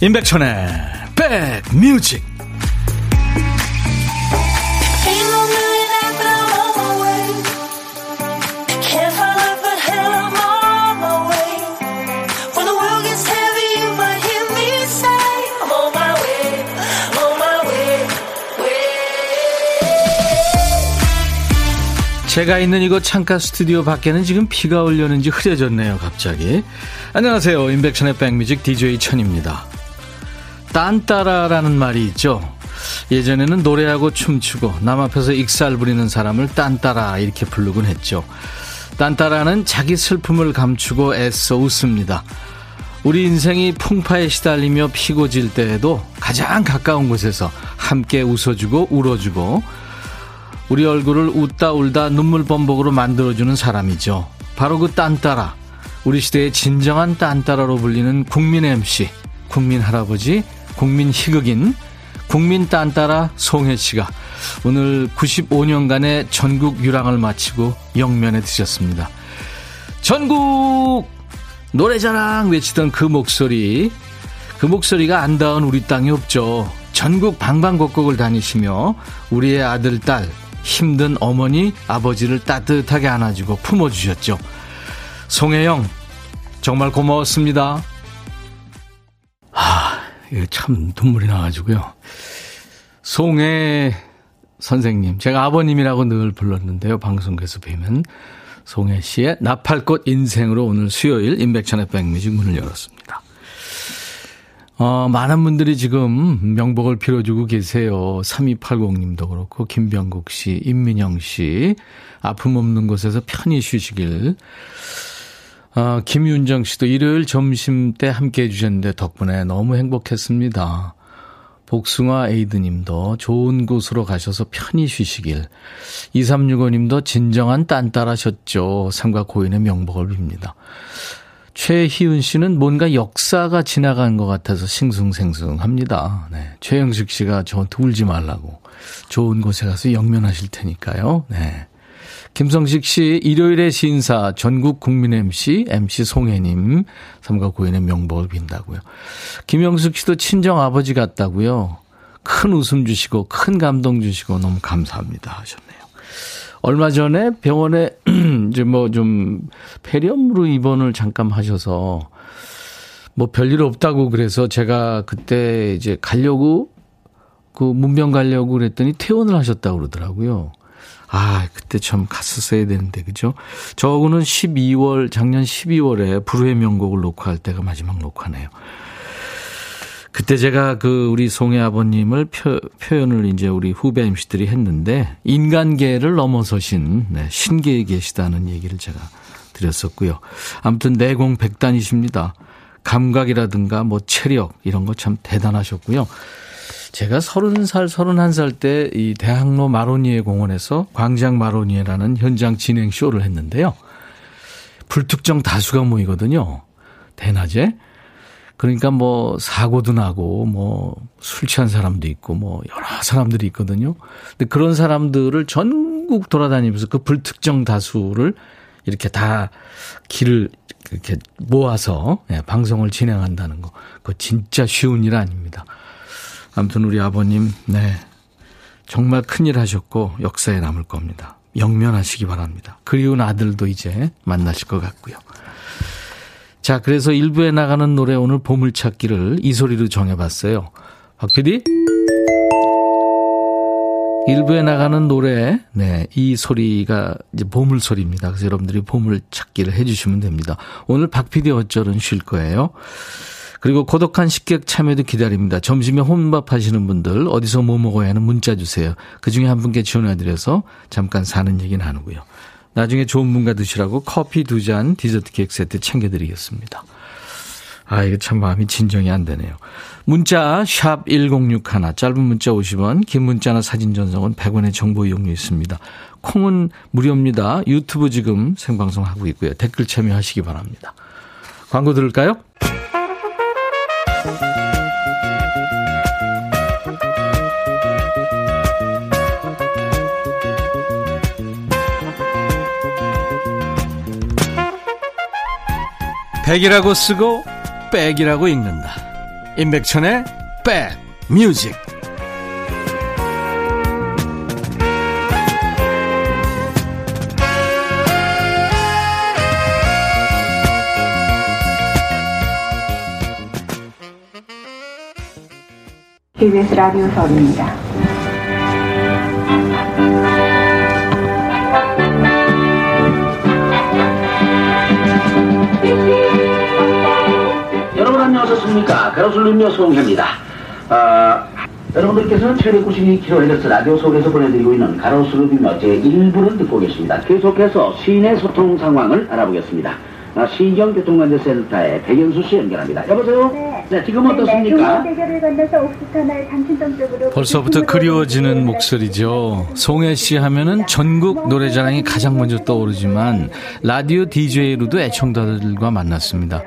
임백천의 백뮤직. 제가 있는 이곳 창가 스튜디오 밖에는 지금 비가 올려는지 흐려졌네요 갑자기. 안녕하세요. 임백천의 백뮤직 DJ 천입니다 딴따라라는 말이 있죠. 예전에는 노래하고 춤추고 남 앞에서 익살 부리는 사람을 딴따라 이렇게 부르곤 했죠. 딴따라는 자기 슬픔을 감추고 애써 웃습니다. 우리 인생이 풍파에 시달리며 피고 질 때에도 가장 가까운 곳에서 함께 웃어주고 울어주고 우리 얼굴을 웃다 울다 눈물 범벅으로 만들어주는 사람이죠. 바로 그 딴따라. 우리 시대의 진정한 딴따라로 불리는 국민 MC, 국민 할아버지 국민 희극인 국민 딴따라 송혜 씨가 오늘 95년간의 전국 유랑을 마치고 영면에 드셨습니다. 전국 노래자랑 외치던 그 목소리 그 목소리가 안 닿은 우리 땅이 없죠. 전국 방방곡곡을 다니시며 우리의 아들 딸 힘든 어머니 아버지를 따뜻하게 안아주고 품어주셨죠. 송혜영 정말 고마웠습니다. 참 눈물이 나가지고요. 송혜 선생님, 제가 아버님이라고 늘 불렀는데요. 방송국에서 뵈면 송혜 씨의 나팔꽃 인생으로 오늘 수요일 인백천의 백뮤직 문을 열었습니다. 어, 많은 분들이 지금 명복을 빌어주고 계세요. 3280님도 그렇고, 김병국 씨, 임민영 씨, 아픔 없는 곳에서 편히 쉬시길. 아, 김윤정 씨도 일요일 점심 때 함께 해주셨는데 덕분에 너무 행복했습니다. 복숭아 에이드 님도 좋은 곳으로 가셔서 편히 쉬시길. 2365 님도 진정한 딴따라셨죠. 삼가 고인의 명복을 빕니다. 최희은 씨는 뭔가 역사가 지나간 것 같아서 싱숭생숭합니다. 네. 최영식 씨가 저한테 울지 말라고. 좋은 곳에 가서 영면하실 테니까요. 네. 김성식 씨, 일요일의 신사, 전국 국민 MC, MC 송혜님, 삼가 고인의 명복을 빈다고요. 김영숙 씨도 친정 아버지 같다고요. 큰 웃음 주시고, 큰 감동 주시고, 너무 감사합니다. 하셨네요. 얼마 전에 병원에, 이제 뭐 좀, 폐렴으로 입원을 잠깐 하셔서, 뭐 별일 없다고 그래서 제가 그때 이제 가려고, 그 문병 가려고 그랬더니 퇴원을 하셨다고 그러더라고요. 아, 그때 참 갔었어야 되는데, 그죠? 저하고는 12월, 작년 12월에 불후의 명곡을 녹화할 때가 마지막 녹화네요. 그때 제가 그 우리 송혜 아버님을 표, 현을 이제 우리 후배 MC들이 했는데, 인간계를 넘어서신 네, 신계에 계시다는 얘기를 제가 드렸었고요. 아무튼 내공 백단이십니다. 감각이라든가 뭐 체력, 이런 거 참 대단하셨고요. 제가 서른 살 서른한 살 때 이 대학로 마로니에 공원에서 광장 마로니에라는 현장 진행 쇼를 했는데요. 불특정 다수가 모이거든요. 대낮에. 그러니까 뭐 사고도 나고 뭐 술 취한 사람도 있고 뭐 여러 사람들이 있거든요. 근데 그런 사람들을 전국 돌아다니면서 그 불특정 다수를 이렇게 다 길을 이렇게 모아서 예, 방송을 진행한다는 거. 그거 진짜 쉬운 일 아닙니다. 아무튼 우리 아버님, 네. 정말 큰일 하셨고 역사에 남을 겁니다. 영면하시기 바랍니다. 그리운 아들도 이제 만나실 것 같고요. 자, 그래서 일부에 나가는 노래 오늘 보물찾기를 이 소리로 정해봤어요. 박 PD? 일부에 나가는 노래, 네, 이 소리가 이제 보물 소리입니다. 그래서 여러분들이 보물 찾기를 해주시면 됩니다. 오늘 박 PD 어쩔은 쉴 거예요. 그리고 고독한 식객 참여도 기다립니다. 점심에 혼밥 하시는 분들 어디서 뭐 먹어야 하는 문자 주세요. 그중에 한 분께 전화드려서 잠깐 사는 얘기 나누고요. 나중에 좋은 분과 드시라고 커피 두 잔 디저트 케이크 세트 챙겨드리겠습니다. 아, 이거 참 마음이 진정이 안 되네요. 문자 샵 1061, 짧은 문자 50원, 긴 문자나 사진 전송은 100원의 정보 이용료 있습니다. 콩은 무료입니다. 유튜브 지금 생방송 하고 있고요. 댓글 참여하시기 바랍니다. 광고 들을까요? 백이라고 쓰고 백이라고 읽는다. 임백천의 백 뮤직 KBS 라디오 서울입니다. 안녕하셨습니까. 가로슬림녀 송혜입니다. 어, 여러분들께서는 최대 92kHz 라디오 속에서 보내드리고 있는 가로슬림녀 제1부를 듣고 계십니다. 계속해서 시내 소통 상황을 알아보겠습니다. 아, 시경교통관제센터의 백연수 씨 연결합니다. 여보세요? 네, 네 지금 네, 어떻습니까? 벌써부터 그리워지는 목소리죠. 송혜 씨 하면은 전국 노래자랑이 가장 먼저 떠오르지만 라디오 DJ로도 애청자들과 만났습니다.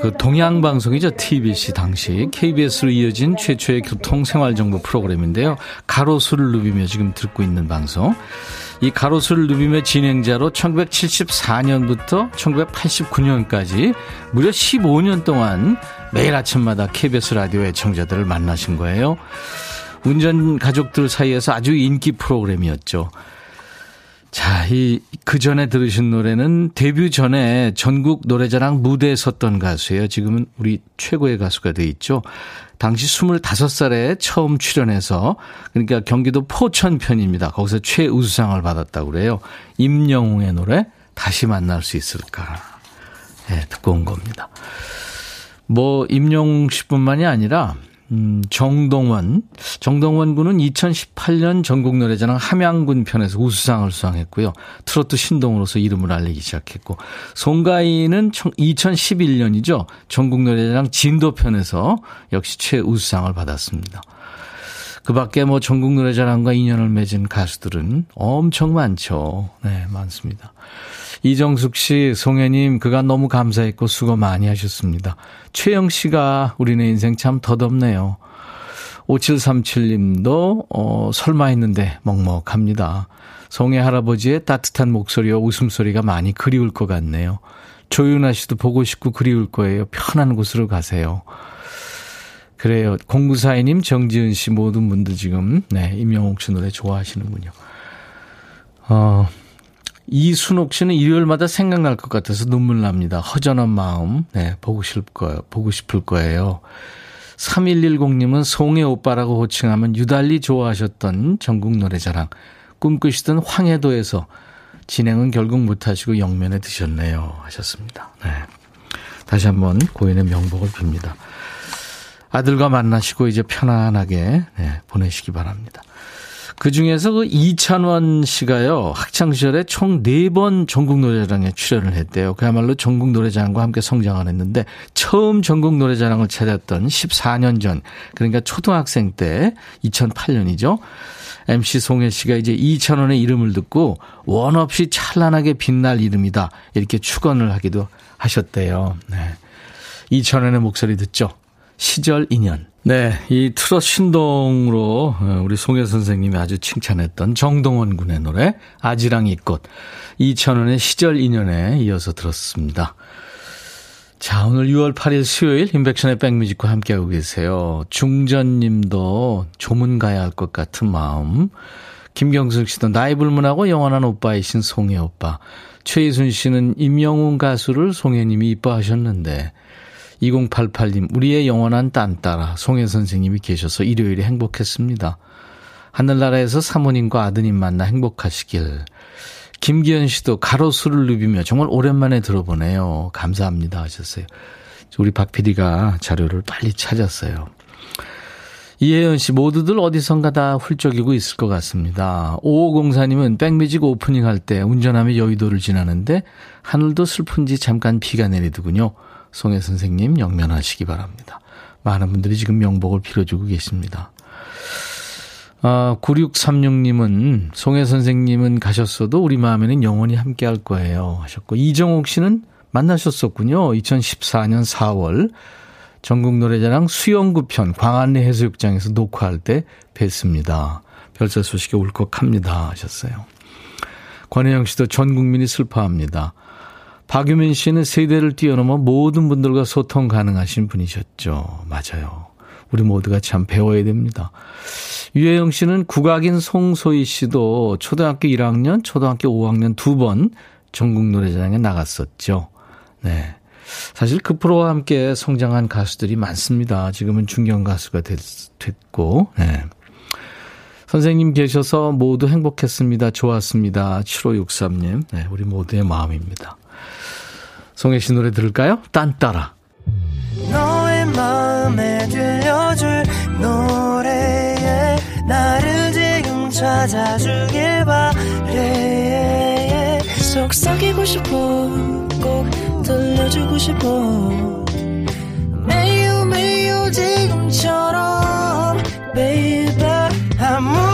그 동양방송이죠. TBC 당시 KBS로 이어진 최초의 교통생활정보 프로그램인데요. 가로수를 누비며 지금 듣고 있는 방송. 이 가로수를 누비며 진행자로 1974년부터 1989년까지 무려 15년 동안 매일 아침마다 KBS 라디오 애청자들을 만나신 거예요. 운전 가족들 사이에서 아주 인기 프로그램이었죠. 자, 이, 그 전에 들으신 노래는 데뷔 전에 전국 노래자랑 무대에 섰던 가수예요. 지금은 우리 최고의 가수가 돼 있죠. 당시 25살에 처음 출연해서, 그러니까 경기도 포천 편입니다. 거기서 최우수상을 받았다고 그래요. 임영웅의 노래, 다시 만날 수 있을까. 예, 네, 듣고 온 겁니다. 뭐, 임영웅 씨뿐만이 아니라, 음, 정동원. 정동원 군은 2018년 전국 노래자랑 함양군 편에서 우수상을 수상했고요. 트로트 신동으로서 이름을 알리기 시작했고, 송가인은 2011년이죠. 전국 노래자랑 진도 편에서 역시 최우수상을 받았습니다. 그 밖에 뭐 전국 노래자랑과 인연을 맺은 가수들은 엄청 많죠. 네, 많습니다. 이정숙 씨, 송혜님, 그간 너무 감사했고 수고 많이 하셨습니다. 최영 씨가 우리네 인생 참 덧없네요. 5737님도, 어, 설마 했는데 먹먹합니다. 송혜 할아버지의 따뜻한 목소리와 웃음소리가 많이 그리울 것 같네요. 조윤아 씨도 보고 싶고 그리울 거예요. 편한 곳으로 가세요. 그래요. 공구사이님, 정지은 씨 모든 분들 지금, 네, 임영옥 씨 노래 좋아하시는군요. 어, 이순옥 씨는 일요일마다 생각날 것 같아서 눈물 납니다. 허전한 마음. 네, 보고 싶을 거예요. 보고 싶을 거예요. 3110님은 송혜 오빠라고 호칭하면 유달리 좋아하셨던 전국 노래자랑. 꿈꾸시던 황해도에서 진행은 결국 못하시고 영면에 드셨네요. 하셨습니다. 네. 다시 한번 고인의 명복을 빕니다. 아들과 만나시고 이제 편안하게 네, 보내시기 바랍니다. 그 중에서 그 이찬원 씨가요, 학창시절에 총 4번 전국노래자랑에 출연을 했대요. 그야말로 전국노래자랑과 함께 성장을 했는데, 처음 전국노래자랑을 찾았던 14년 전, 그러니까 초등학생 때, 2008년이죠. MC 송혜 씨가 이제 이찬원의 이름을 듣고, 원 없이 찬란하게 빛날 이름이다. 이렇게 축원을 하기도 하셨대요. 네. 이찬원의 목소리 듣죠? 시절 인연. 네, 이 트롯 신동으로 어, 우리 송혜 선생님이 아주 칭찬했던 정동원 군의 노래 아지랑이 꽃 2천원의 시절 인연에 이어서 들었습니다. 자, 오늘 6월 8일 수요일 인백션의 백뮤직과 함께하고 계세요. 중전님도 조문 가야 할 것 같은 마음. 김경숙 씨도 나이 불문하고 영원한 오빠이신 송혜 오빠. 최희순 씨는 임영웅 가수를 송혜님이 이뻐하셨는데 2088님, 우리의 영원한 딴따라 송혜 선생님이 계셔서 일요일에 행복했습니다. 하늘나라에서 사모님과 아드님 만나 행복하시길. 김기현 씨도 가로수를 누비며 정말 오랜만에 들어보네요. 감사합니다 하셨어요. 우리 박 PD가 자료를 빨리 찾았어요. 이혜연 씨 모두들 어디선가 다 훌쩍이고 있을 것 같습니다. 5504님은 백뮤직 오프닝 할 때 운전하며 여의도를 지나는데 하늘도 슬픈지 잠깐 비가 내리더군요. 송혜 선생님 영면하시기 바랍니다. 많은 분들이 지금 명복을 빌어주고 계십니다. 아, 9636님은 송혜 선생님은 가셨어도 우리 마음에는 영원히 함께 할 거예요 하셨고 이정옥 씨는 만나셨었군요. 2014년 4월 전국 노래자랑 수영구 편 광안리 해수욕장에서 녹화할 때 뵀습니다. 별세 소식에 울컥합니다 하셨어요. 권혜영 씨도 전 국민이 슬퍼합니다. 박유민 씨는 세대를 뛰어넘어 모든 분들과 소통 가능하신 분이셨죠. 맞아요. 우리 모두가 참 배워야 됩니다. 유혜영 씨는 국악인 송소희 씨도 초등학교 1학년, 초등학교 5학년 두 번 전국 노래자랑에 나갔었죠. 네. 사실 그 프로와 함께 성장한 가수들이 많습니다. 지금은 중견 가수가 됐, 됐고, 네. 선생님 계셔서 모두 행복했습니다. 좋았습니다. 7563님. 네, 우리 모두의 마음입니다. 송혜 씨 노래 들을까요? 딴따라. 너의 마음에 들려줄 노래에 나를 지금 찾아주길 바래 속삭이고 싶어 꼭 들려주고 싶어 매우 매우 지금처럼 baby 아무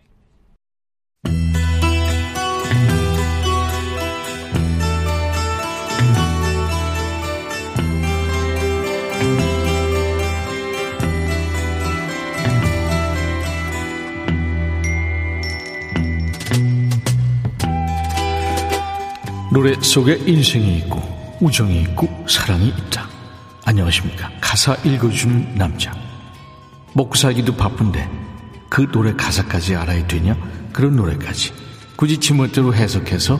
노래 속에 인생이 있고 우정이 있고 사랑이 있다. 안녕하십니까. 가사 읽어주는 남자. 먹고 살기도 바쁜데 그 노래 가사까지 알아야 되냐? 그런 노래까지 굳이 지멋대로 해석해서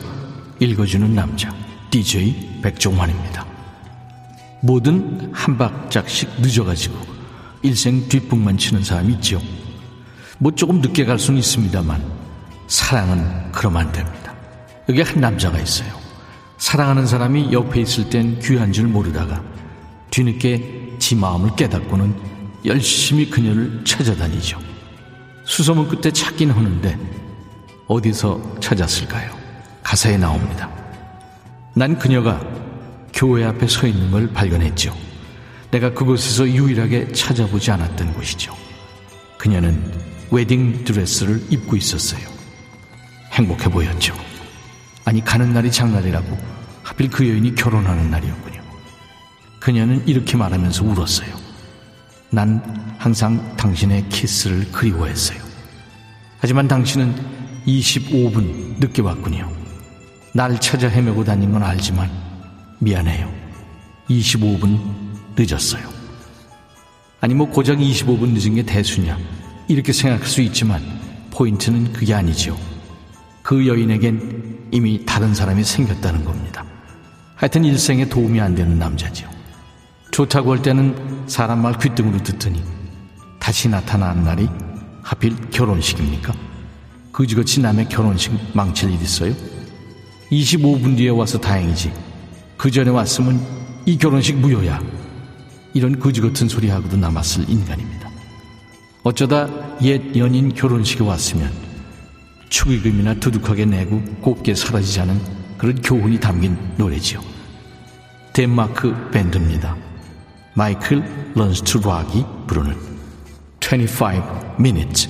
읽어주는 남자. DJ 백종환입니다. 뭐든 한 박자씩 늦어가지고 일생 뒷북만 치는 사람이 있죠. 뭐 조금 늦게 갈 수는 있습니다만 사랑은 그러면 안 됩니다. 여기 한 남자가 있어요. 사랑하는 사람이 옆에 있을 땐 귀한 줄 모르다가 뒤늦게 지 마음을 깨닫고는 열심히 그녀를 찾아다니죠. 수소문 끝에 찾긴 하는데 어디서 찾았을까요? 가사에 나옵니다. 난 그녀가 교회 앞에 서 있는 걸 발견했죠. 내가 그곳에서 유일하게 찾아보지 않았던 곳이죠. 그녀는 웨딩 드레스를 입고 있었어요. 행복해 보였죠. 아니 가는 날이 장날이라고 하필 그 여인이 결혼하는 날이었군요. 그녀는 이렇게 말하면서 울었어요. 난 항상 당신의 키스를 그리워했어요. 하지만 당신은 25분 늦게 왔군요. 날 찾아 헤매고 다닌 건 알지만 미안해요. 25분 늦었어요. 아니 뭐 고작 25분 늦은 게 대수냐 이렇게 생각할 수 있지만 포인트는 그게 아니죠. 그 여인에겐 이미 다른 사람이 생겼다는 겁니다. 하여튼 일생에 도움이 안 되는 남자죠. 좋다고 할 때는 사람 말 귀등으로 듣더니 다시 나타난 날이 하필 결혼식입니까? 그지같이 남의 결혼식 망칠 일 있어요? 25분 뒤에 와서 다행이지. 그 전에 왔으면 이 결혼식 무효야. 이런 그지같은 소리 하고도 남았을 인간입니다. 어쩌다 옛 연인 결혼식에 왔으면 축의금이나 두둑하게 내고 곱게 사라지라는 그런 교훈이 담긴 노래지요. 덴마크 밴드입니다. Michael Learns to Rock이 부르는 25 minutes.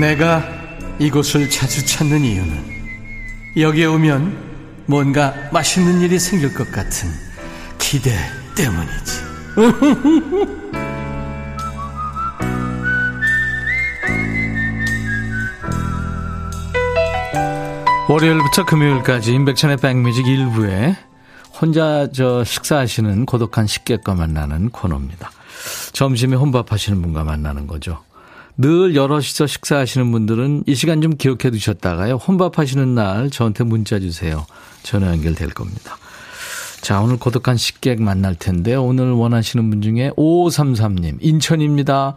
내가 이곳을 자주 찾는 이유는 여기에 오면 뭔가 맛있는 일이 생길 것 같은 기대 때문이지. 월요일부터 금요일까지 임백천의 백뮤직 일부에 혼자 저 식사하시는 고독한 식객과 만나는 코너입니다. 점심에 혼밥하시는 분과 만나는 거죠. 늘 여럿이서 식사하시는 분들은 이 시간 좀 기억해 두셨다가요. 혼밥 하시는 날 저한테 문자 주세요. 전화 연결될 겁니다. 자, 오늘 고독한 식객 만날 텐데 오늘 원하시는 분 중에 5533님, 인천입니다.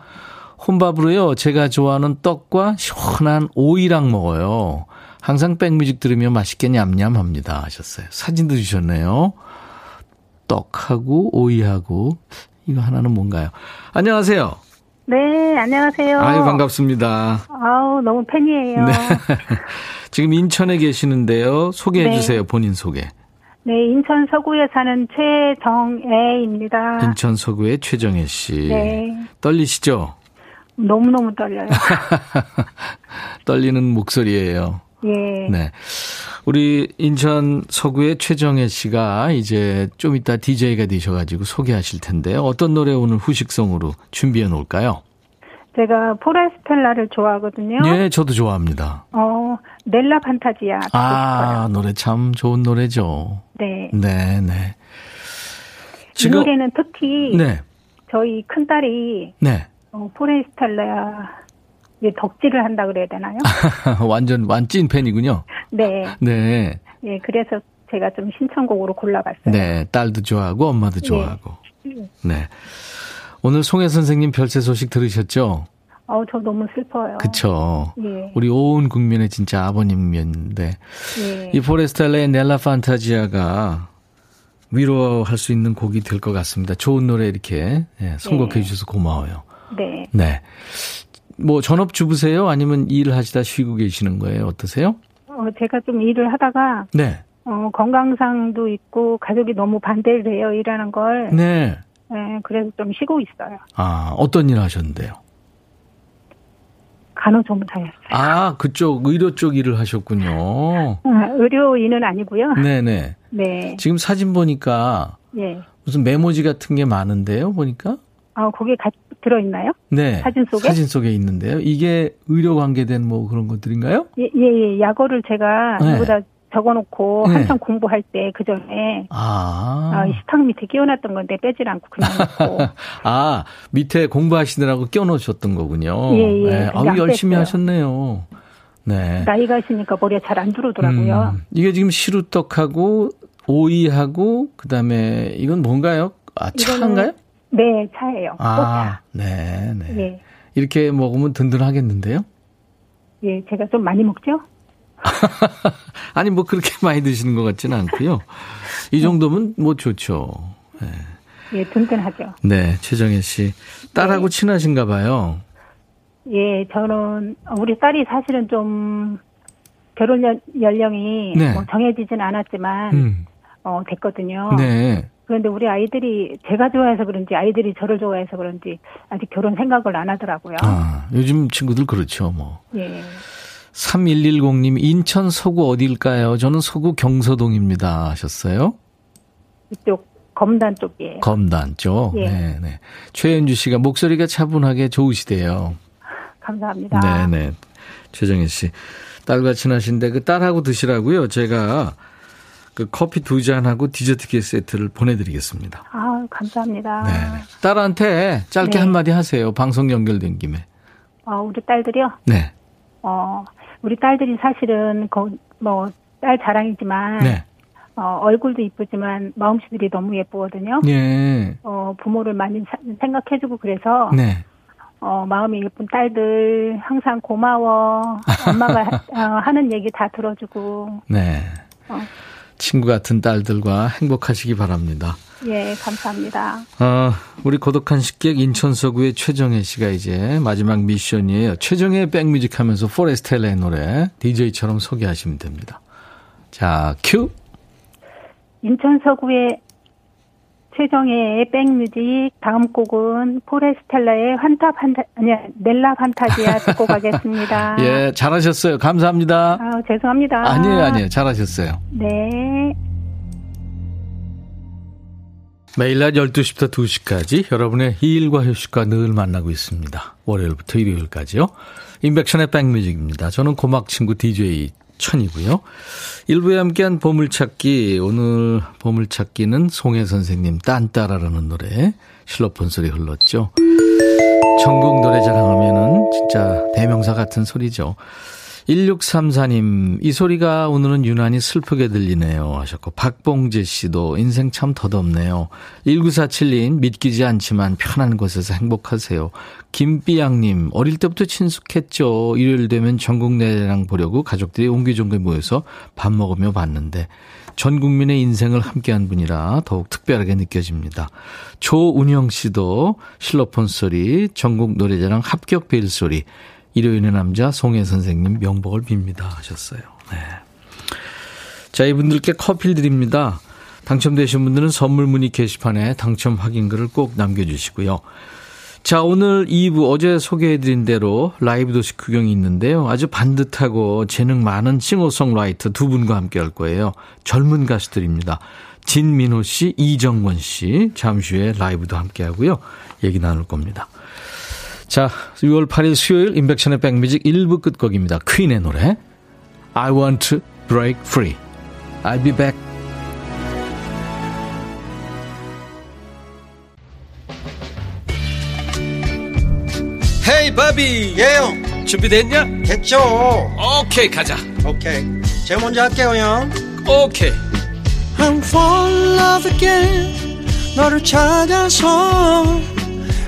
혼밥으로요, 제가 좋아하는 떡과 시원한 오이랑 먹어요. 항상 백뮤직 들으며 맛있게 냠냠합니다. 하셨어요. 사진도 주셨네요. 떡하고 오이하고, 이거 하나는 뭔가요? 안녕하세요. 네, 안녕하세요. 아유, 반갑습니다. 아우, 너무 팬이에요. 네. 지금 인천에 계시는데요. 소개해 네. 주세요, 본인 소개. 네, 인천 서구에 사는 최정애입니다. 인천 서구의 최정애 씨. 네. 떨리시죠? 너무너무 떨려요. 떨리는 목소리예요. 예. 네. 우리 인천 서구의 최정혜 씨가 이제 좀 이따 DJ가 되셔가지고 소개하실 텐데요. 어떤 노래 오늘 후식성으로 준비해 놓을까요? 제가 포레스텔라를 좋아하거든요. 네, 저도 좋아합니다. 어, 넬라 판타지아. 아. 노래 참 좋은 노래죠. 네. 네, 네. 지금, 이 노래는 특히 네. 저희 큰딸이 네. 어, 포레스텔라 예, 덕질을 한다 그래야 되나요? 완전 완찐 팬이군요. 네. 네. 예, 그래서 제가 좀 신청곡으로 골라봤어요. 네, 딸도 좋아하고 엄마도 예. 좋아하고. 네. 네. 오늘 송혜 선생님 별세 소식 들으셨죠? 어, 저 너무 슬퍼요. 그쵸. 예. 우리 온 국민의 진짜 아버님이었는데. 예. 이 포레스텔라의 넬라 판타지아가 위로할 수 있는 곡이 될 것 같습니다. 좋은 노래 이렇게 예, 선곡해 네. 주셔서 고마워요. 네. 네. 뭐 전업주부세요? 아니면 일을 하시다 쉬고 계시는 거예요? 어떠세요? 어, 제가 좀 일을 하다가 네. 어, 건강상도 있고 가족이 너무 반대를 해요. 일하는 걸. 네. 네, 그래서 좀 쉬고 있어요. 아, 어떤 일 하셨는데요? 간호조무사였어요. 아, 그쪽 의료 쪽 일을 하셨군요. 아, 의료인은 아니고요. 네네. 네. 지금 사진 보니까 예. 무슨 메모지 같은 게 많은데요, 보니까? 아, 거기에 가, 들어있나요? 네. 사진 속에? 사진 속에 있는데요. 이게 의료 관계된 뭐 그런 것들인가요? 예, 예, 예. 약어를 제가 네. 누구다 적어놓고 네. 한참 공부할 때 그 전에 아. 아, 식탁 밑에 끼워놨던 건데 빼질 않고 그냥 놓고 아 밑에 공부하시느라고 끼워놓으셨던 거군요. 예, 예. 네. 아우 열심히 뺐어요. 하셨네요. 네. 나이가 있으니까 머리가 잘안 들어오더라고요. 음, 이게 지금 시루떡하고 오이하고 그다음에 이건 뭔가요? 아 차인가요? 네, 차예요. 아, 네, 네. 예. 이렇게 먹으면 든든하겠는데요? 예, 제가 좀 많이 먹죠? 아니, 뭐 그렇게 많이 드시는 것 같지는 않고요. 이 정도면 뭐 좋죠. 네. 예, 든든하죠. 네, 최정혜 씨. 딸하고 네. 친하신가 봐요. 예, 저는, 우리 딸이 사실은 좀 결혼 연령이 네. 뭐 정해지진 않았지만, 음. 어, 됐거든요. 네. 그런데 우리 아이들이 제가 좋아해서 그런지 아이들이 저를 좋아해서 그런지 아직 결혼 생각을 안 하더라고요. 아, 요즘 친구들 그렇죠, 뭐. 예. 3110님, 인천 서구 어딜까요? 저는 서구 경서동입니다. 하셨어요? 이쪽 검단 쪽이에요. 검단 쪽? 예. 네, 네. 최현주 씨가 목소리가 차분하게 좋으시대요. 감사합니다. 네네. 최정희 씨. 딸과 친하신데 그 딸하고 드시라고요. 제가 그 커피 두 잔하고 디저트 케이크 세트를 보내드리겠습니다. 아, 감사합니다. 네. 딸한테 짧게 네. 한마디 하세요. 방송 연결된 김에. 어, 우리 딸들이요? 네. 어, 우리 딸들이 사실은 뭐 딸 자랑이지만 네. 어, 얼굴도 이쁘지만 마음씨들이 너무 예쁘거든요. 네. 어, 부모를 많이 사, 생각해주고 그래서 네. 어, 마음이 예쁜 딸들 항상 고마워. 엄마가 어, 하는 얘기 다 들어주고. 네. 어. 친구 같은 딸들과 행복하시기 바랍니다. 예, 감사합니다. 어, 우리 고독한 식객 인천 서구의 최정혜 씨가 이제 마지막 미션이에요. 최정혜 백뮤직 하면서 포레스텔라의 노래 DJ처럼 소개하시면 됩니다. 자, 큐. 인천 서구의 최정혜의 백뮤직 다음 곡은 포레스텔라의 환타 판타 아니 넬라 판타지아 듣고 가겠습니다. 예, 잘하셨어요. 감사합니다. 아, 죄송합니다. 아니에요, 아니에요. 잘하셨어요. 네. 매일 낮 12시부터 2시까지 여러분의 일과 휴식과 늘 만나고 있습니다. 월요일부터 일요일까지요. 인백션의 백뮤직입니다. 저는 고막 친구 DJ 천이고요. 일부에 함께한 보물찾기 오늘 보물찾기는 송혜 선생님 딴따라라는 노래 실로폰 소리 흘렀죠. 전국 노래 자랑하면은 진짜 대명사 같은 소리죠. 1634님, 이 소리가 오늘은 유난히 슬프게 들리네요. 하셨고, 박봉재 씨도 인생 참 덧없네요. 1947님, 믿기지 않지만 편한 곳에서 행복하세요. 김비양님, 어릴 때부터 친숙했죠. 일요일 되면 전국 내랑 보려고 가족들이 옹기종기 모여서 밥 먹으며 봤는데, 전 국민의 인생을 함께한 분이라 더욱 특별하게 느껴집니다. 조운영 씨도 실로폰 소리, 전국 노래자랑 합격 베일 소리, 일요일의 남자 송혜 선생님 명복을 빕니다 하셨어요. 네. 자, 이분들께 커피를 드립니다. 당첨되신 분들은 선물 문의 게시판에 당첨 확인글을 꼭 남겨주시고요. 자, 오늘 2부 어제 소개해드린 대로 라이브 도시 구경이 있는데요. 아주 반듯하고 재능 많은 싱어송라이터 두 분과 함께 할 거예요. 젊은 가수들입니다. 진민호 씨, 이정권 씨, 잠시 후에 라이브도 함께 하고요. 얘기 나눌 겁니다. 자, 6월 8일 수요일 인백션의 백뮤직 1부 끝곡입니다. 퀸의 노래 I want to break free. I'll be back. 헤이 바비 예영 준비됐냐? 됐죠 오케이 가자 오케이 제가 먼저 할게요 형 오케이 I'm fall in love again 너를 찾아서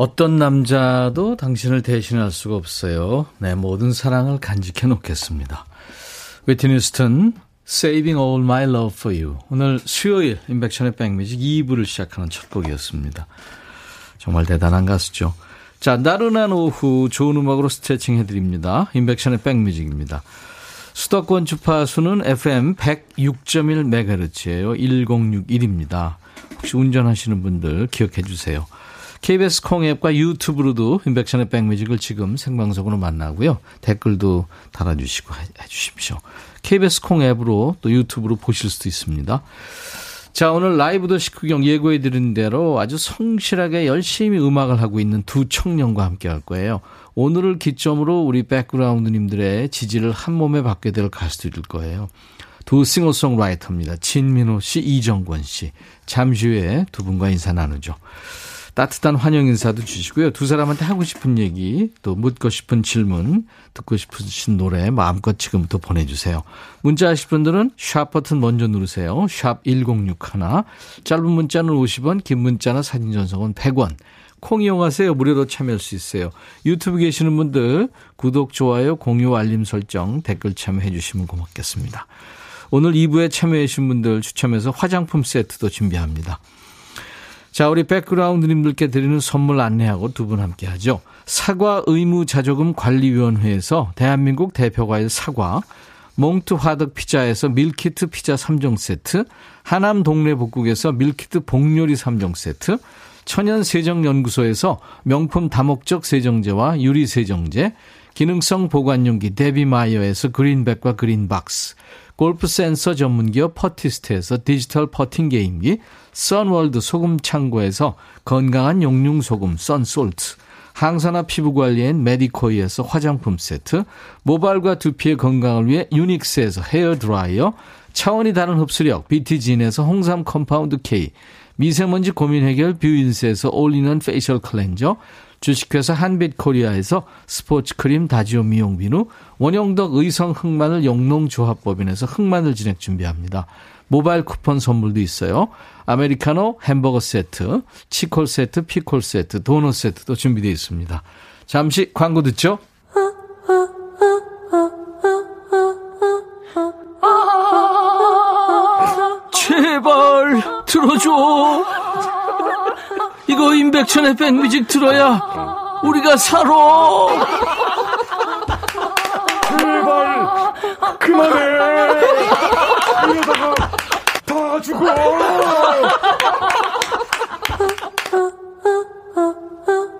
어떤 남자도 당신을 대신할 수가 없어요. 내 모든 사랑을 간직해 놓겠습니다. 웨티니 스턴 Saving All My Love For You 오늘 수요일 인백션의 백뮤직 2부를 시작하는 첫 곡이었습니다. 정말 대단한 가수죠. 자 나른한 오후 좋은 음악으로 스트레칭 해드립니다. 인백션의 백뮤직입니다. 수도권 주파수는 FM 106.1MHz예요. 1061입니다. 혹시 운전하시는 분들 기억해 주세요. KBS 콩앱과 유튜브로도 인백션의 백뮤직을 지금 생방송으로 만나고요. 댓글도 달아주시고 해주십시오. KBS 콩앱으로 또 유튜브로 보실 수도 있습니다. 자, 오늘 라이브 도시 구경 예고해드린 대로 아주 성실하게 열심히 음악을 하고 있는 두 청년과 함께 할 거예요. 오늘을 기점으로 우리 백그라운드님들의 지지를 한 몸에 받게 될 가수들일 거예요. 두 싱어송라이터입니다. 진민호 씨, 이정권 씨. 잠시 후에 두 분과 인사 나누죠. 따뜻한 환영 인사도 주시고요. 두 사람한테 하고 싶은 얘기, 또 묻고 싶은 질문, 듣고 싶으신 노래 마음껏 지금부터 보내주세요. 문자 하실 분들은 샵 버튼 먼저 누르세요. 샵 1061. 짧은 문자는 50원, 긴 문자나 사진 전송은 100원. 콩 이용하세요. 무료로 참여할 수 있어요. 유튜브 계시는 분들 구독, 좋아요, 공유, 알림 설정, 댓글 참여해 주시면 고맙겠습니다. 오늘 2부에 참여해 주신 분들 추첨해서 화장품 세트도 준비합니다. 자, 우리 백그라운드님들께 드리는 선물 안내하고 두 분 함께 하죠. 사과 의무 자조금 관리위원회에서 대한민국 대표과일 사과, 몽투 화덕 피자에서 밀키트 피자 3종 세트, 하남 동네 복국에서 밀키트 복요리 3종 세트, 천연 세정 연구소에서 명품 다목적 세정제와 유리 세정제, 기능성 보관용기 데비마이어에서 그린백과 그린박스, 골프 센서 전문기업 퍼티스트에서 디지털 퍼팅 게임기, 선월드 소금 창고에서 건강한 용융 소금 썬솔트, 항산화 피부 관리엔 메디코이에서 화장품 세트, 모발과 두피의 건강을 위해 유닉스에서 헤어 드라이어, 차원이 다른 흡수력 BT진에서 홍삼 compound K, 미세먼지 고민 해결 뷰인스에서 올인원 facial cleanser, 주식회사 한빛코리아에서 스포츠 크림 다지오 미용 비누, 원형덕 의성 흑마늘 영농조합법인에서 흑마늘 진액 준비합니다. 모바일 쿠폰 선물도 있어요. 아메리카노 햄버거 세트, 치콜 세트, 피콜 세트, 도넛 세트도 준비되어 있습니다. 잠시 광고 듣죠? 제발 들어줘. 이거 임백천의 백뮤직 들어야 우리가 살아. 제발 그만해. 이러다가 다 죽어.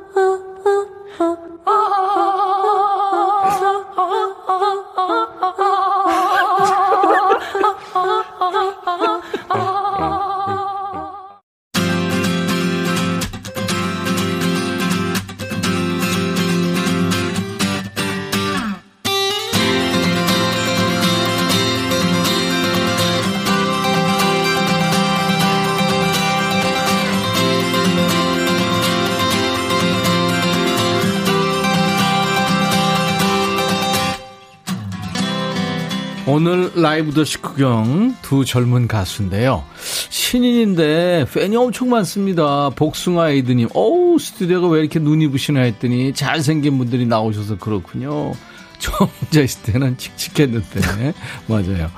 라이브 더시 구경 두 젊은 가수인데요. 신인인데 팬이 엄청 많습니다. 복숭아 에이드님, 어우, 스튜디오가 왜 이렇게 눈이 부시나 했더니 잘생긴 분들이 나오셔서 그렇군요. 저 혼자 있을 때는 칙칙했는데. 맞아요.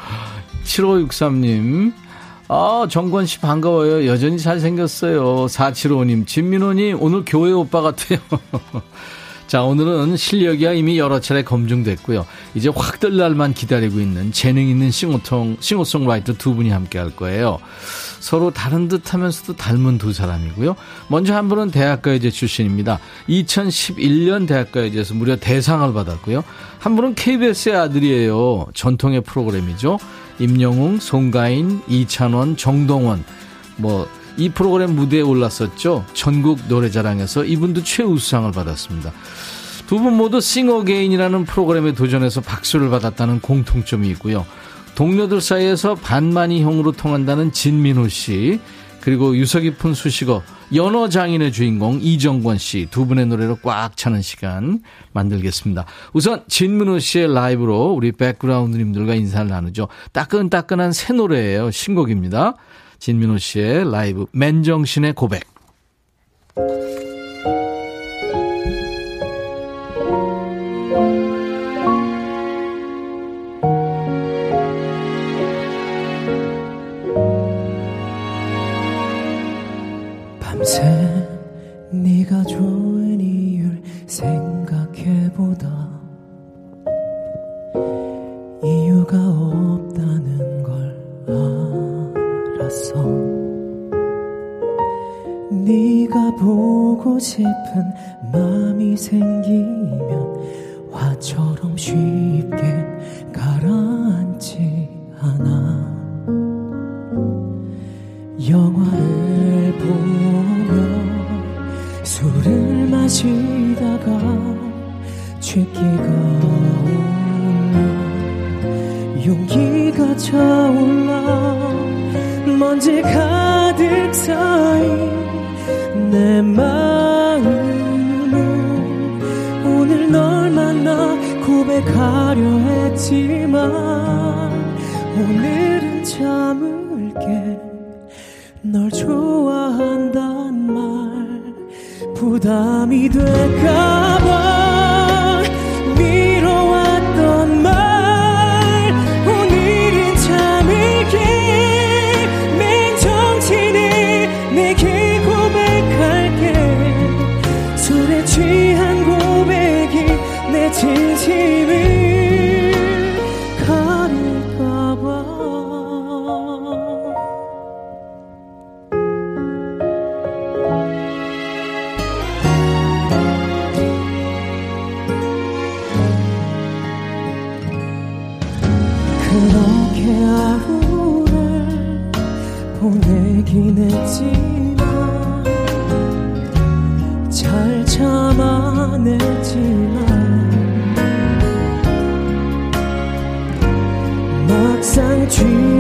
7563님, 아, 정권 씨 반가워요. 여전히 잘생겼어요. 475님, 진민호님, 오늘 교회 오빠 같아요. 자, 오늘은 실력이야 이미 여러 차례 검증됐고요. 이제 확 뜰 날만 기다리고 있는 재능 있는 싱어통, 싱어송라이터 두 분이 함께 할 거예요. 서로 다른 듯 하면서도 닮은 두 사람이고요. 먼저 한 분은 대학가요제 출신입니다. 2011년 대학가요제에서 무려 대상을 받았고요. 한 분은 KBS의 아들이에요. 전통의 프로그램이죠. 임영웅, 송가인, 이찬원, 정동원, 뭐 이 프로그램 무대에 올랐었죠. 전국 노래자랑에서 이분도 최우수상을 받았습니다. 두 분 모두 싱어게인이라는 프로그램에 도전해서 박수를 받았다는 공통점이 있고요. 동료들 사이에서 반만이형으로 통한다는 진민호 씨, 그리고 유서 깊은 수식어 연어 장인의 주인공 이정권 씨 두 분의 노래로 꽉 차는 시간 만들겠습니다. 우선 진민호 씨의 라이브로 우리 백그라운드님들과 인사를 나누죠. 따끈따끈한 새 노래예요. 신곡입니다. 진민호 씨의 라이브 맨정신의 고백. 막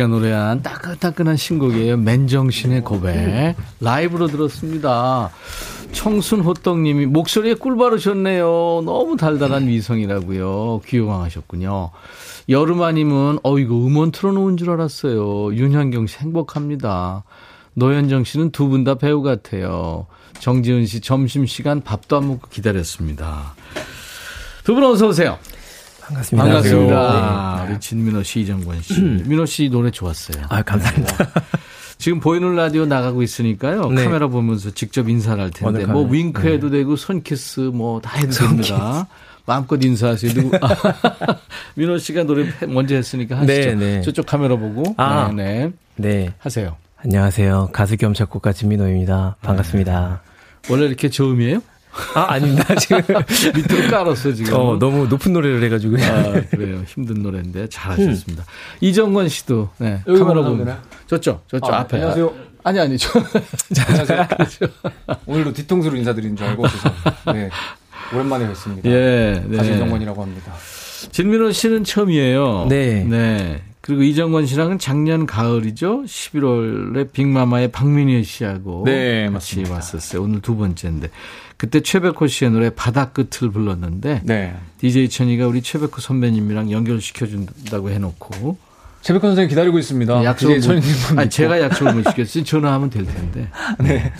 씨가 노래한 따끈따끈한 신곡이에요. 맨정신의 고백. 라이브로 들었습니다. 청순호떡님이 목소리에 꿀 바르셨네요. 너무 달달한 위성이라고요. 귀여워하셨군요. 여름 아니면 어 이거 음원 틀어놓은 줄 알았어요. 윤현경 씨 행복합니다. 노현정 씨는 두 분 다 배우 같아요. 정지은 씨 점심시간 밥도 안 먹고 기다렸습니다. 두 분 어서 오세요. 반갑습니다. 반갑습니다. 네. 우리 진민호 씨, 이정권 씨. 음. 민호 씨 노래 좋았어요. 아, 감사합니다. 지금 보이는 라디오 나가고 있으니까 네. 카메라 보면서 직접 인사를 할 텐데 뭐 윙크해도 네. 되고 손키스 뭐 다 해도 됩니다. 마음껏 인사하세요. 누구? 민호 씨가 노래 먼저 했으니까 하시죠. 네, 네. 저쪽 카메라 보고. 아, 네, 네. 네. 하세요. 안녕하세요. 가수 겸 작곡가 진민호입니다. 반갑습니다. 네. 원래 이렇게 저음이에요? 아, 아닙니다. 지금. 밑으로 깔았어, 지금. 어, 너무 높은 노래를 해가지고. 아, 그래요. 힘든 노래인데 잘하셨습니다. 음. 이정권 씨도, 네. 카메라 보면. 저쪽, 저쪽 아, 앞에. 안녕하세요. 아니, 아니, 저. 안녕하세요. 오늘도 뒤통수로 인사드리는 줄 알고, 네. 오랜만에 뵙습니다. 예, 네. 가수 이정권이라고 합니다. 진민호 씨는 처음이에요. 네. 네. 그리고 이정권 씨랑은 작년 가을이죠. 11월에 빅마마의 박민희 씨하고 네, 같이 맞습니다. 왔었어요. 오늘 두 번째인데 그때 최백호 씨의 노래 바다 끝을 불렀는데 네. DJ 천이가 우리 최백호 선배님이랑 연결시켜 준다고 해놓고 최백호 선생님 기다리고 있습니다. 약속을 못, 아니 제가 약속을 못 시켰으니 전화하면 될 텐데. 네.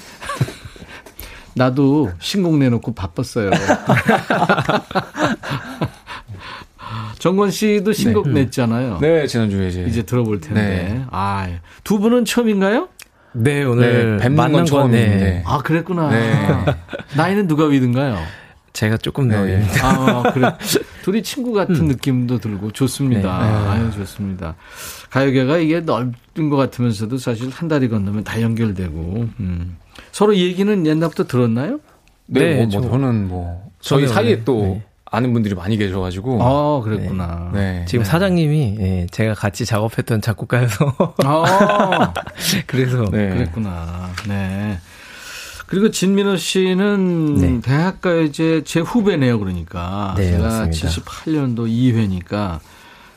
나도 신곡 내놓고 바빴어요. 정권 씨도 신곡 네. 냈잖아요. 네, 지난주에 이제. 이제 들어볼 텐데. 네. 아, 두 분은 처음인가요? 네, 오늘 네, 뵙는 건 처음인데. 네. 아, 그랬구나. 네. 나이는 누가 위든가요? 제가 조금 더. 네. 아, 그래. 둘이 친구 같은 음. 느낌도 들고 좋습니다. 네. 아유, 좋습니다. 가요계가 이게 넓은 것 같으면서도 사실 한 달이 건너면 다 연결되고, 음. 서로 얘기는 옛날부터 들었나요? 네, 네 뭐, 뭐, 저는 뭐, 저희 사이에 또 네. 아는 분들이 많이 계셔가지고. 아, 그랬구나. 네. 네. 지금 사장님이 예, 제가 같이 작업했던 작곡가여서. 아, 그래서. 네. 그랬구나. 네. 그리고 진민호 씨는 네. 대학가요제 제 후배네요, 그러니까. 네, 제가 맞습니다. 78년도 2회니까.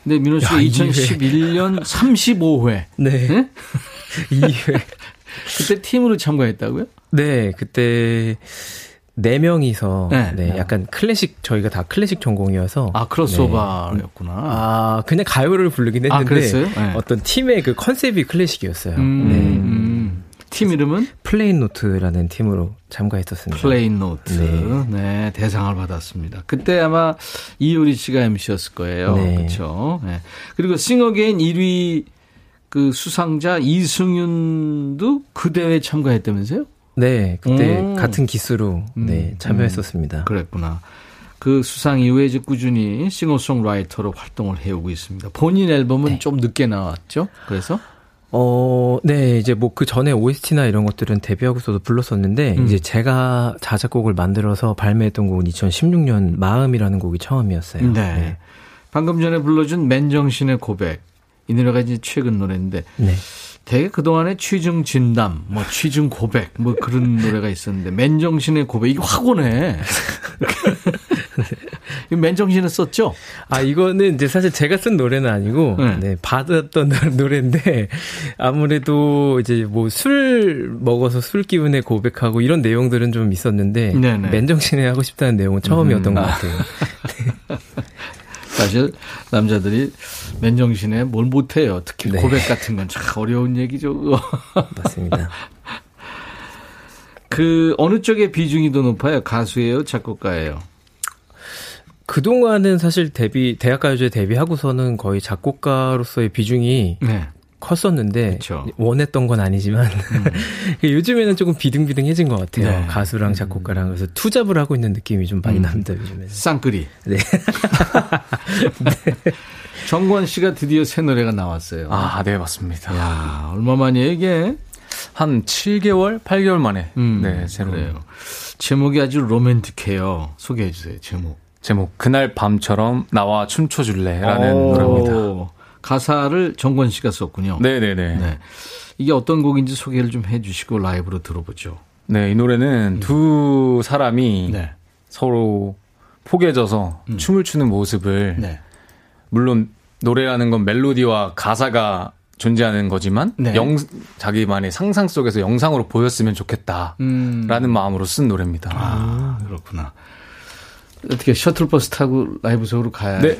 근데 민호 씨가 야, 2011년 35회. 네. 네? 2회. 그때 팀으로 참가했다고요? 네, 그때 네 명이서 네. 네. 약간 클래식 저희가 다 클래식 전공이어서 아 크로스오버였구나. 네. 아 그냥 가요를 부르긴 아, 했는데 아, 어떤 팀의 그 컨셉이 클래식이었어요. 음, 네. 음. 팀 이름은 플레인 노트라는 팀으로 참가했었습니다. 플레인 노트. 네. 네. 대상을 받았습니다. 그때 아마 이효리 씨가 MC였을 거예요. 네. 그렇죠. 네. 그리고 싱어게인 1위 그 수상자 이승윤도 그 대회에 참가했다면서요? 네, 그때 음. 같은 기수로 네, 음. 참여했었습니다. 음. 그랬구나. 그 수상 이후에 이제 꾸준히 싱어송라이터로 활동을 해오고 있습니다. 본인 앨범은 네. 좀 늦게 나왔죠? 그래서? 어, 네, 이제 뭐 그 전에 OST나 이런 것들은 데뷔하고서도 불렀었는데, 음. 이제 제가 자작곡을 만들어서 발매했던 곡은 2016년 마음이라는 곡이 처음이었어요. 네. 네. 방금 전에 불러준 맨정신의 고백. 이 노래가 이제 최근 노래인데, 네. 되게 그동안에 취중 진담, 뭐 취중 고백, 뭐 그런 노래가 있었는데 맨정신의 고백 이게 확 오네. 맨정신을 썼죠? 아 이거는 이제 사실 제가 쓴 노래는 아니고 네. 네, 받았던 노래인데 아무래도 이제 뭐 술 먹어서 술 기운에 고백하고 이런 내용들은 좀 있었는데 네네. 맨정신에 하고 싶다는 내용은 처음이었던 음. 것 같아요. 사실 남자들이 맨정신에 뭘 못해요. 특히 네. 고백 같은 건 참 어려운 얘기죠. 맞습니다. 그 어느 쪽의 비중이 더 높아요? 가수예요, 작곡가예요? 그 동안은 사실 데뷔 대학가요제 데뷔하고서는 거의 작곡가로서의 비중이 네. 컸었는데 그쵸. 원했던 건 아니지만 음. 요즘에는 조금 비등비등해진 것 같아요. 네. 가수랑 작곡가랑 그래서 투잡을 하고 있는 느낌이 좀 많이 음. 납니다 요즘에. 쌍끌이. 네. 네. 정권 씨가 드디어 새 노래가 나왔어요. 아, 네 맞습니다. 야 얼마 만이에요 이게? 한 7개월, 8개월 만에. 음, 네, 새로. 그래요. 제목이 아주 로맨틱해요. 소개해 주세요. 제목. 제목 그날 밤처럼 나와 춤춰줄래라는 노래입니다. 가사를 정권 씨가 썼군요. 네네네. 네. 이게 어떤 곡인지 소개를 좀 해주시고 라이브로 들어보죠. 네, 이 노래는 음. 두 사람이 네. 서로 포개져서 음. 춤을 추는 모습을 네. 물론 노래라는 건 멜로디와 가사가 존재하는 거지만 네. 영 자기만의 상상 속에서 영상으로 보였으면 좋겠다라는 음. 마음으로 쓴 노래입니다. 아, 그렇구나. 어떻게 셔틀버스 타고 라이브석으로 가야 네.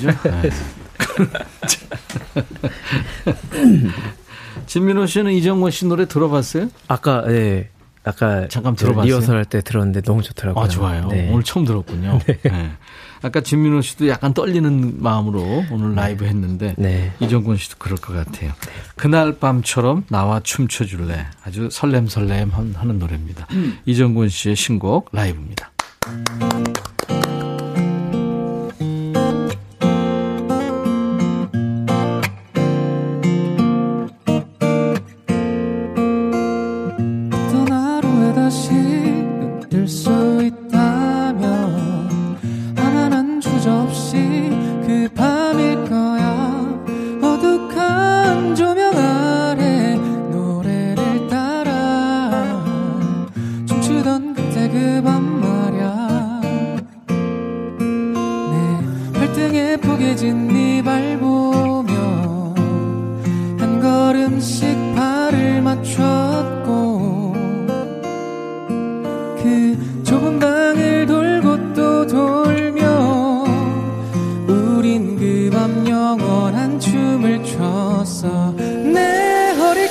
죠 네. 진민호 씨는 이정권 씨 노래 들어봤어요? 아까 네. 아까 잠깐 들어봤어요. 리허설 할 때 들었는데 너무 좋더라고요. 아 좋아요. 네. 오늘 처음 들었군요. 네. 네. 아까 진민호 씨도 약간 떨리는 마음으로 오늘 라이브 했는데 네. 이정권 씨도 그럴 것 같아요. 그날 밤처럼 나와 춤춰 줄래 아주 설렘설렘 하는 노래입니다. 음. 이정권 씨의 신곡 라이브입니다.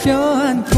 pure and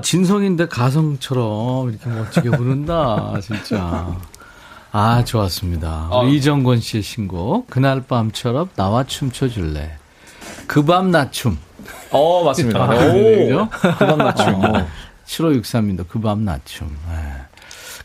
진성인데 가성처럼 이렇게 멋지게 부른다, 진짜. 아, 좋았습니다. 어. 이정권 씨의 신곡, 그날 밤처럼 나와 춤춰줄래. 그밤나춤. 어, 맞습니다. 아, 오, 그밤나춤. 어. 7563입니다. 그밤나춤. 네.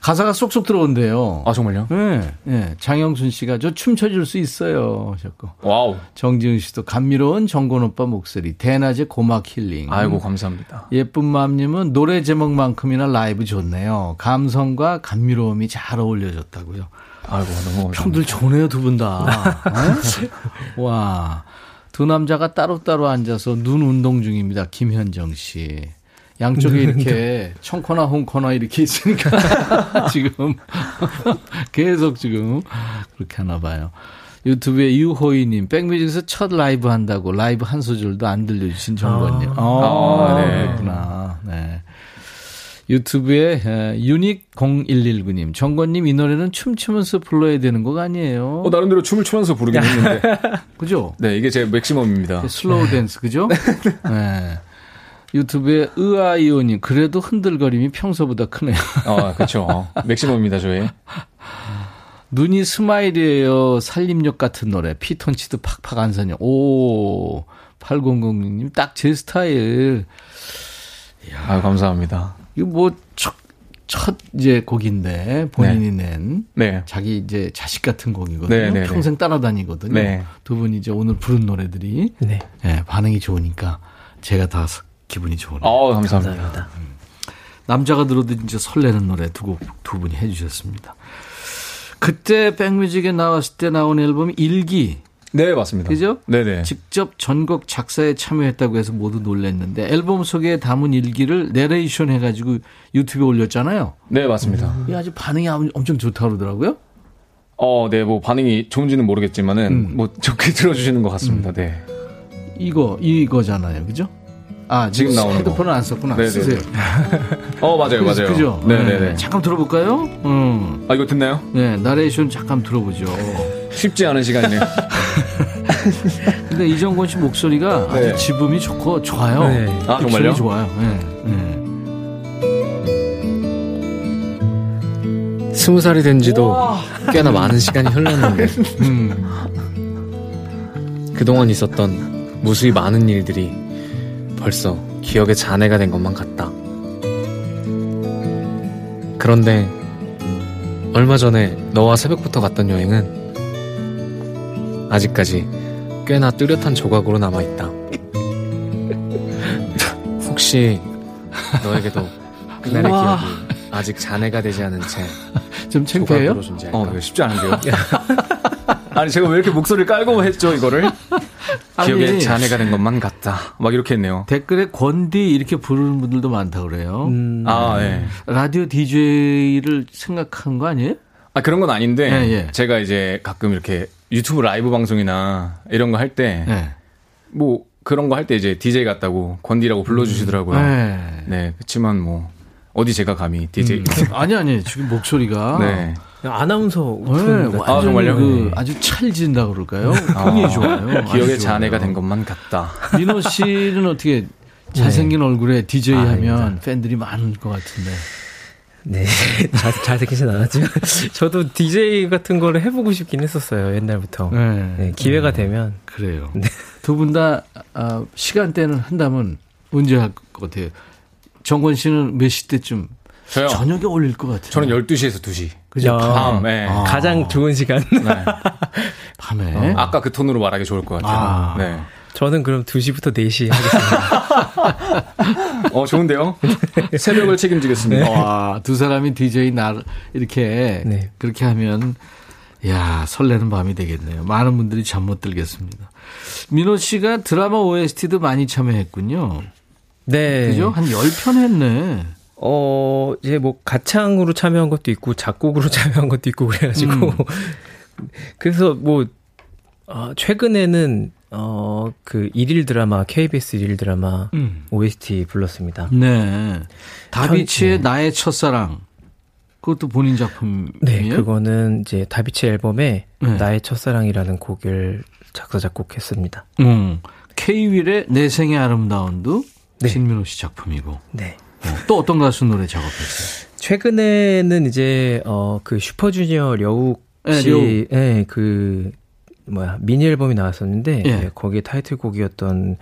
가사가 쏙쏙 들어온대요. 아, 정말요? 네. 네. 장영순 씨가 저 춤춰줄 수 있어요. 하셨고. Wow. 정지은 씨도 감미로운 정권 오빠 목소리. 대낮에 고막 힐링. 아이고, 감사합니다. 예쁜 마음님은 노래 제목만큼이나 라이브 좋네요. 감성과 감미로움이 잘 어울려졌다고요. 아이고, 너무. 평들 좋네요, 두 분 다. 네? 와. 두 남자가 따로따로 앉아서 눈 운동 중입니다. 김현정 씨. 양쪽에 이렇게 청코나 홍코나 이렇게 있으니까 지금 계속 지금 그렇게 하나 봐요. 유튜브에 유호이님, 백뮤직에서 첫 라이브 한다고 라이브 한 소절도 안 들려주신 정권님. 아, 아, 네. 그렇구나. 네. 유튜브에 유닉 0119님, 정권님 이 노래는 춤추면서 불러야 되는 거 아니에요? 어, 나름대로 춤을 추면서 부르긴 했는데. 그죠? 네, 이게 제 maximum입니다. Slow dance, 그죠? 네. 유튜브에 의아이오님, 그래도 흔들거림이 평소보다 크네요. 어, 그렇죠. maximum입니다, 저희. 눈이 smile이에요. 산림욕 같은 노래. 피톤치드 팍팍 안선요. 오, 8006님, 딱 제 스타일. 이야, 아, 감사합니다. 이거 뭐, 첫, 첫 이제 곡인데, 본인이 네. 낸. 네. 자기 이제 자식 같은 곡이거든요. 네, 네, 네. 평생 따라다니거든요. 네. 두 분이 이제 오늘 부른 노래들이. 네. 네. 반응이 좋으니까 제가 다 기분이 좋으네요. 어, 감사합니다. 감사합니다. 음. 남자가 들어도 진짜 설레는 노래 두 곡 두 분이 해주셨습니다. 그때 백뮤직에 나왔을 때 나온 앨범이 일기. 네, 맞습니다. 그죠? 네네. 직접 전곡 작사에 참여했다고 해서 모두 놀랐는데 앨범 속에 담은 일기를 내레이션 해가지고 유튜브에 올렸잖아요. 네, 맞습니다. 이 아주 반응이 엄청 좋다고 그러더라고요. 어, 네, 뭐 반응이 좋은지는 모르겠지만은 음. 뭐 좋게 들어주시는 것 같습니다. 음. 네. 이거 이거잖아요, 그죠? 아, 지금 나오는 거. 안 썼구나. 네네 쓰세요. 어, 맞아요, 맞아요. 그죠? 네네네. 네. 잠깐 들어볼까요? 음. 아, 이거 듣나요? 네, 나레이션 잠깐 들어보죠. 쉽지 않은 시간이네요. 근데 이정권 씨 목소리가 네. 아주 지음이 좋고 좋아요. 네. 아, 정말요? 좋아요. 네. 네. 스무 살이 된 지도 꽤나 많은 시간이 흘렀는데 음. 그동안 있었던 무수히 많은 일들이 벌써 기억의 잔해가 된 것만 같다. 그런데 얼마 전에 너와 새벽부터 갔던 여행은 아직까지 꽤나 뚜렷한 조각으로 남아있다. 혹시 너에게도 그날의 기억이 아직 잔해가 되지 않은 채 좀 창피해요? 어, 쉽지 않은데요. 아니 제가 왜 이렇게 목소리를 깔고 했죠 이거를? 기억에 잔해가 된 것만 같다. 막 이렇게 했네요. 댓글에 권디 이렇게 부르는 분들도 많다 그래요. 음. 아, 예. 라디오 DJ를 생각한 거 아니에요? 아, 그런 건 아닌데 예, 예. 제가 이제 가끔 이렇게 유튜브 라이브 방송이나 이런 거 할 때뭐 예. 그런 거 할 때 이제 DJ 같다고 권디라고 불러 주시더라고요. 음. 네. 그렇지만 뭐 어디 제가 감히 DJ 음. 아니 아니 지금 목소리가 네. 아나운서 네, 아, 정말요? 그 네. 아주 찰진다 그럴까요? 굉장히 아, 좋아요. 기억의 잔해가 된 것만 같다. 민호 씨는 어떻게 잘생긴 네. 얼굴에 DJ 아, 하면 팬들이 많을 것 같은데. 네, 잘, 잘생기진 않았지만, 저도 DJ 같은 거를 해보고 싶긴 했었어요, 옛날부터. 네. 네 기회가 음, 되면. 그래요. 네. 두분 다, 아, 시간대는 한다면 언제 할 것 같아요? 정권 씨는 몇 시 때쯤? 저요? 저녁에 올릴 것 같아요. 저는 12시에서 2시. 그죠? 밤, 네. 아. 가장 좋은 시간. 네. 밤에. 어, 아까 그 톤으로 말하기 좋을 것 같아요. 아. 네. 저는 그럼 2시부터 4시 하겠습니다. 어, 좋은데요? 새벽을 책임지겠습니다. 네. 와, 두 사람이 DJ 날 이렇게 네. 그렇게 하면 야 설레는 밤이 되겠네요. 많은 분들이 잠 못 들겠습니다. 민호 씨가 드라마 OST도 많이 참여했군요. 네. 그죠? 한 10편 했네. 어, 이제 뭐 가창으로 참여한 것도 있고 작곡으로 참여한 것도 있고 그래가지고 음. 그래서 뭐 어, 최근에는 어, 그 일일 드라마 KBS 일일 드라마 음. OST 불렀습니다. 네. 다비치의 네. 나의 첫사랑 그것도 본인 작품이에요? 네, 그거는 이제 다비치 앨범에 네. 나의 첫사랑이라는 곡을 작사 작곡했습니다. 음. K-윌의 내 생의 아름다운도 네. 신민호 씨 작품이고. 네. 어, 또 어떤 가수 노래 작업했어요? 최근에는 이제 어그 슈퍼주니어 려욱 씨, 네, 네, 그 뭐야 미니 앨범이 나왔었는데 예. 네, 거기에 타이틀곡이었던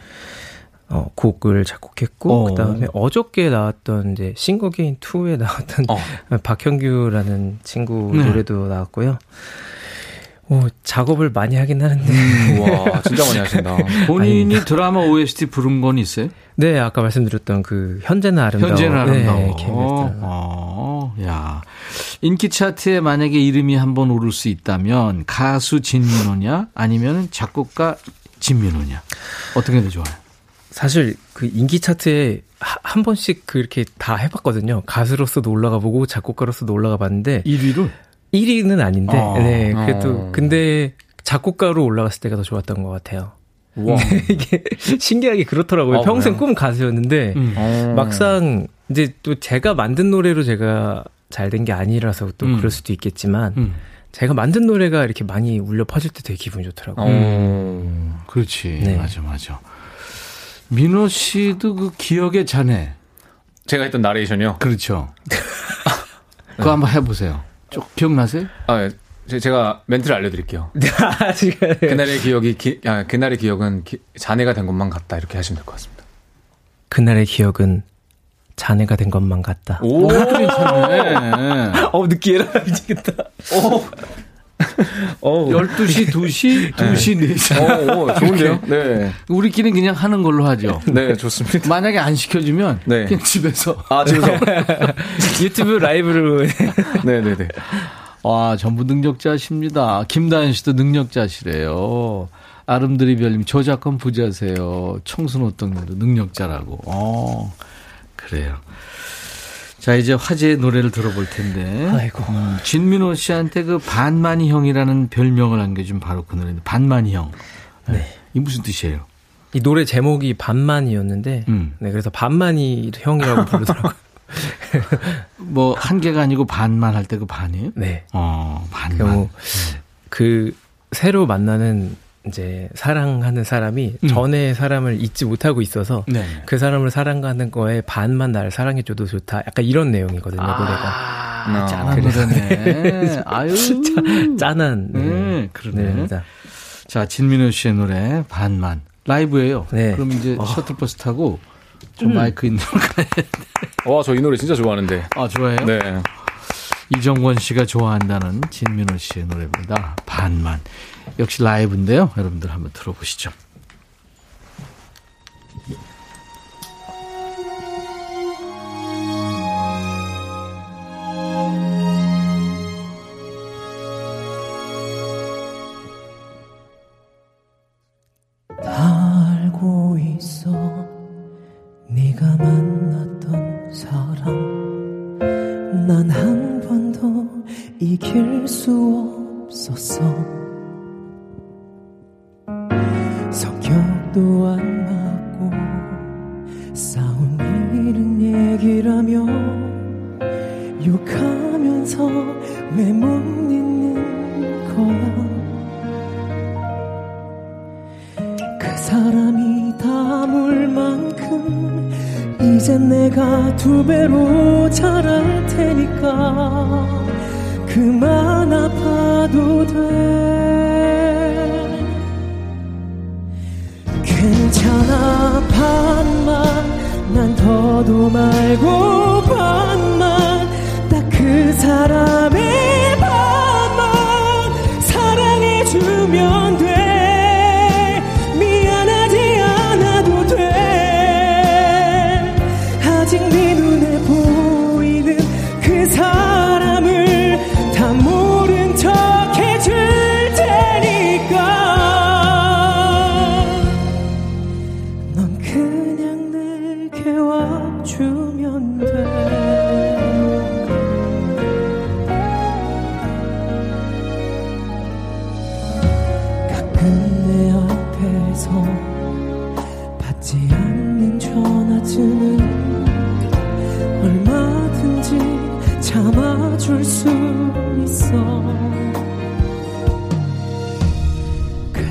어, 곡을 작곡했고 어. 그다음에 어저께 나왔던 이제 싱거게인 2에 나왔던 어. 박형규라는 친구 네. 노래도 나왔고요. 오, 작업을 많이 하긴 하는데. 음, 와, 진짜 많이 하신다. 본인이 드라마 OST 부른 건 있어요? 네, 아까 말씀드렸던 그 현재는 아름다워. 현재는 아름다워. 네, 어, 야. 인기 차트에 만약에 이름이 한번 오를 수 있다면 가수 진민호냐 아니면 작곡가 진민호냐 어떻게 더 좋아요? 사실 그 인기 차트에 한 번씩 그렇게 다 해봤거든요. 가수로서도 올라가 보고 작곡가로서도 올라가 봤는데 1위를 1위는 아닌데 어. 네 그래도 어. 근데 작곡가로 올라갔을 때가 더 좋았던 것 같아요. 와. 이게 신기하게 그렇더라고요. 아, 평생 꿈 가수였는데 음. 어. 막상 이제 또 제가 만든 노래로 제가 잘 된 게 아니라서 또 음. 그럴 수도 있겠지만 음. 제가 만든 노래가 이렇게 많이 울려 퍼질 때 되게 기분이 좋더라고요. 음. 그렇지. 네. 맞아, 맞아. 민호 씨도 그 기억의 자네. 제가 했던 나레이션이요? 그렇죠. 그거 한번 해보세요. 쭉 기억나세요? 아, 예. 제가 멘트를 알려드릴게요. 아, 그날의 기억이, 기, 아, 그날의 기억은 기, 자네가 된 것만 같다. 이렇게 하시면 될 것 같습니다. 그날의 기억은 자네가 된 것만 같다. 오, 괜찮네. 어, 느끼해라. 미치겠다. 오. 어. 12시, 2시, 2시, 네. 4시. 어, 어, 좋은데요? 네. 우리끼리 그냥 하는 걸로 하죠. 네, 좋습니다. 만약에 안 시켜주면 네. 그냥 집에서. 아, 집에서. 유튜브 라이브로. 네 네네. 네, 네. 와, 전부 능력자십니다. 김다현 씨도 능력자시래요. 아름드리 별님, 저작권 부자세요. 청순호떡님도 능력자라고. 어, 그래요. 자, 이제 화제의 노래를 들어볼 텐데. 아이고. 음, 진민호 씨한테 그 반만이 형이라는 별명을 안겨준 바로 그 노래인데, 반만이 형. 네. 네. 이 무슨 뜻이에요? 이 노래 제목이 반만이었는데, 음. 네, 그래서 반만이 형이라고 부르더라고요. 뭐, 한 개가 아니고 반만 할 때 그 반이에요? 네. 어, 반만. 그, 그 새로 만나는 이제 사랑하는 사람이 음. 전에 사람을 잊지 못하고 있어서 네. 그 사람을 사랑하는 거에 반만 나를 사랑해줘도 좋다. 약간 이런 내용이거든요, 아, 노래가. 아, 짠한 노래네. 아유. 짠한. 네. 네, 그러네. 자, 진민호 씨의 노래, 반만. 라이브예요 네. 그럼 이제 어. 셔틀버스 타고 좀 음. 마이크 있는 걸 가야 돼. 와, 저 이 노래 진짜 좋아하는데. 아, 좋아해요? 네. 이정권 씨가 좋아한다는 진민호 씨의 노래입니다. 반만. 역시 라이브인데요. 여러분들 한번 들어보시죠.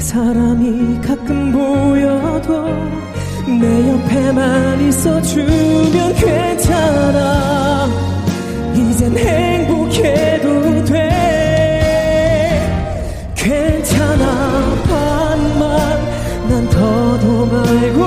사람이 가끔 보여도 내 옆에만 있어주면 괜찮아. 이젠 행복해도 돼. 괜찮아. 반만 난 더도 말고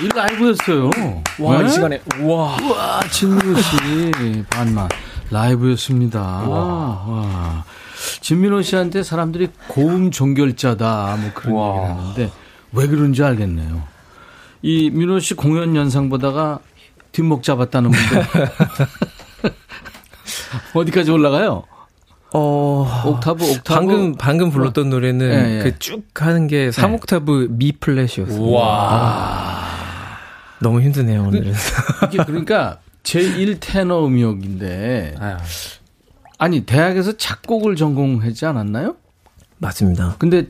이 라이브였어요. 와, 네? 이 시간에. 와. 와, 진민호 씨. 반만. 라이브였습니다. 와. 와. 진민호 씨한테 사람들이 고음 종결자다. 뭐 그런 와. 얘기를 하는데 왜 그런지 알겠네요. 이 민호 씨 공연 연상 보다가 뒷목 잡았다는 분들. 어디까지 올라가요? 어, 옥타브, 옥타브. 방금, 방금 불렀던 노래는 네, 네. 그쭉 하는 게 3옥타브 네. 미 플랫이었어요. 와. 너무 힘드네요, 오늘은. 이게 그러니까 제1 테너 음역인데. 아니, 대학에서 작곡을 전공하지 않았나요? 맞습니다. 근데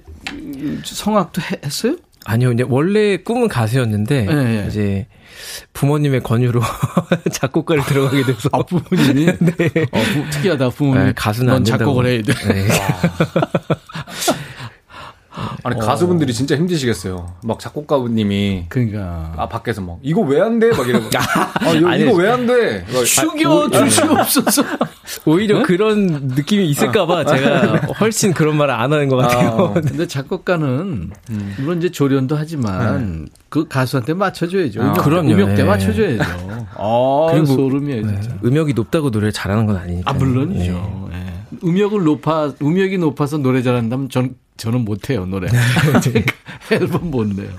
성악도 했어요? 아니요, 이제 원래 꿈은 가수였는데 네, 네. 이제 부모님의 권유로 작곡가를 들어가게 돼서 아 부모님이 네. 어, 부, 특이하다 부모님 네, 가수는 안 작곡을 해야 돼. 네. 아니 어. 가수분들이 진짜 힘드시겠어요. 막 작곡가님이 그러니까 아 밖에서 막 이거 왜 안 돼? 막 이러고 아, 이거, 아니, 이거 왜 안 돼? 죽여 줄수 없어서 오히려 네? 그런 느낌이 있을까봐 아. 제가 훨씬 그런 말을 안 하는 것 같아요. 아, 근데 작곡가는 음. 물론 이제 조련도 하지만 네. 그 가수한테 맞춰줘야죠. 아, 그럼 음역 때 네. 맞춰줘야죠. 아 그리고 소름이에요 진짜. 네. 음역이 높다고 노래를 잘하는 건 아니니까. 아 물론이죠. 네. 네. 음역을 높아 음역이 높아서 노래 잘한다면 전 저는 못해요, 노래. 네. 앨범 못 내요.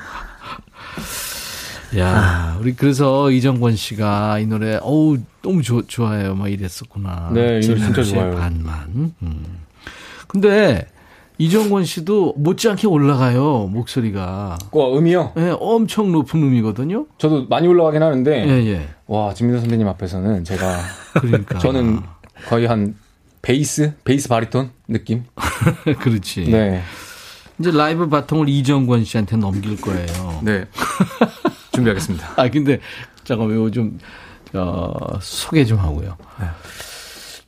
야, 아. 우리 그래서 이정권 씨가 이 노래 어우 너무 좋, 좋아해요. 막 이랬었구나. 네, 이 노래 진짜 좋아요. 반만. 음. 근데 이정권 씨도 못지않게 올라가요 목소리가. 와 음이요? 네, 엄청 높은 음이거든요. 저도 많이 올라가긴 하는데. 예, 예. 와 진민호 선배님 앞에서는 제가. 그러니까. 저는 거의 한 베이스, 베이스 바리톤 느낌. 그렇지. 네. 이제 라이브 바통을 이정권 씨한테 넘길 거예요. 네. 준비하겠습니다. 아 근데 잠깐만 이거 좀 어, 소개 좀 하고요. 네.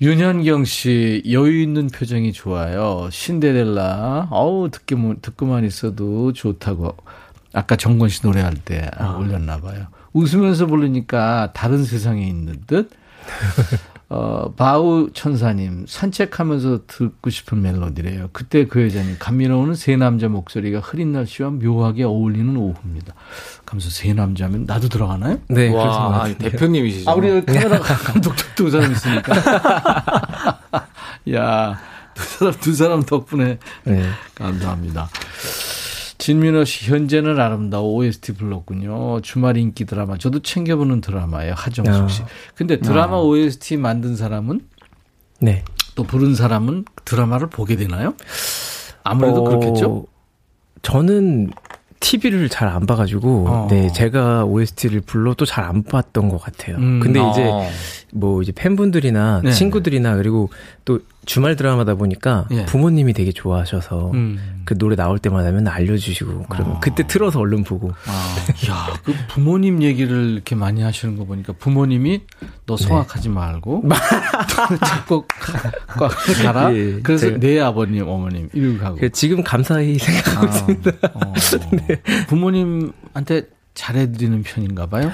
윤현경 씨 여유 있는 표정이 좋아요. 신데렐라. 어우 듣기만 듣고만 있어도 좋다고. 아까 정권 씨 노래할 때 아. 올렸나 봐요. 웃으면서 부르니까 다른 세상에 있는 듯. 어, 바우 천사님, 산책하면서 듣고 싶은 멜로디래요. 그때 그 여자님, 감미로우는 세 남자 목소리가 흐린 날씨와 묘하게 어울리는 오후입니다. 가면서 세 남자면 나도 들어가나요? 네, 와, 아, 대표님이시죠. 아, 우리 카메라 감독도 두 사람 있으니까. 야, 두 사람, 두 사람 덕분에 네. 감사합니다. 진민호 씨 현재는 아름다워 OST 불렀군요. 주말 인기 드라마. 저도 챙겨보는 드라마예요. 하정숙 씨. 근데 드라마 아. OST 만든 사람은 네. 또 부른 사람은 드라마를 보게 되나요? 아무래도 어, 그렇겠죠. 저는 TV를 잘 안 봐가지고, 어. 네, 제가 OST를 불러도 잘 안 봤던 것 같아요. 음. 근데 이제, 어. 뭐, 이제 팬분들이나 네. 친구들이나 그리고 또 주말 드라마다 보니까 예. 부모님이 되게 좋아하셔서 음. 그 노래 나올 때마다 맨날 알려주시고 그러면 어. 그때 틀어서 얼른 보고. 아. 야, 그 부모님 얘기를 이렇게 많이 하시는 거 보니까 부모님이 너 성악하지 네. 말고 작곡 가라. 예, 그래서 제가, 내 아버님, 어머님 이렇게 하고. 그 지금 감사히 생각하고 아, 있습니다. 어. 네. 부모님한테 잘해드리는 편인가 봐요.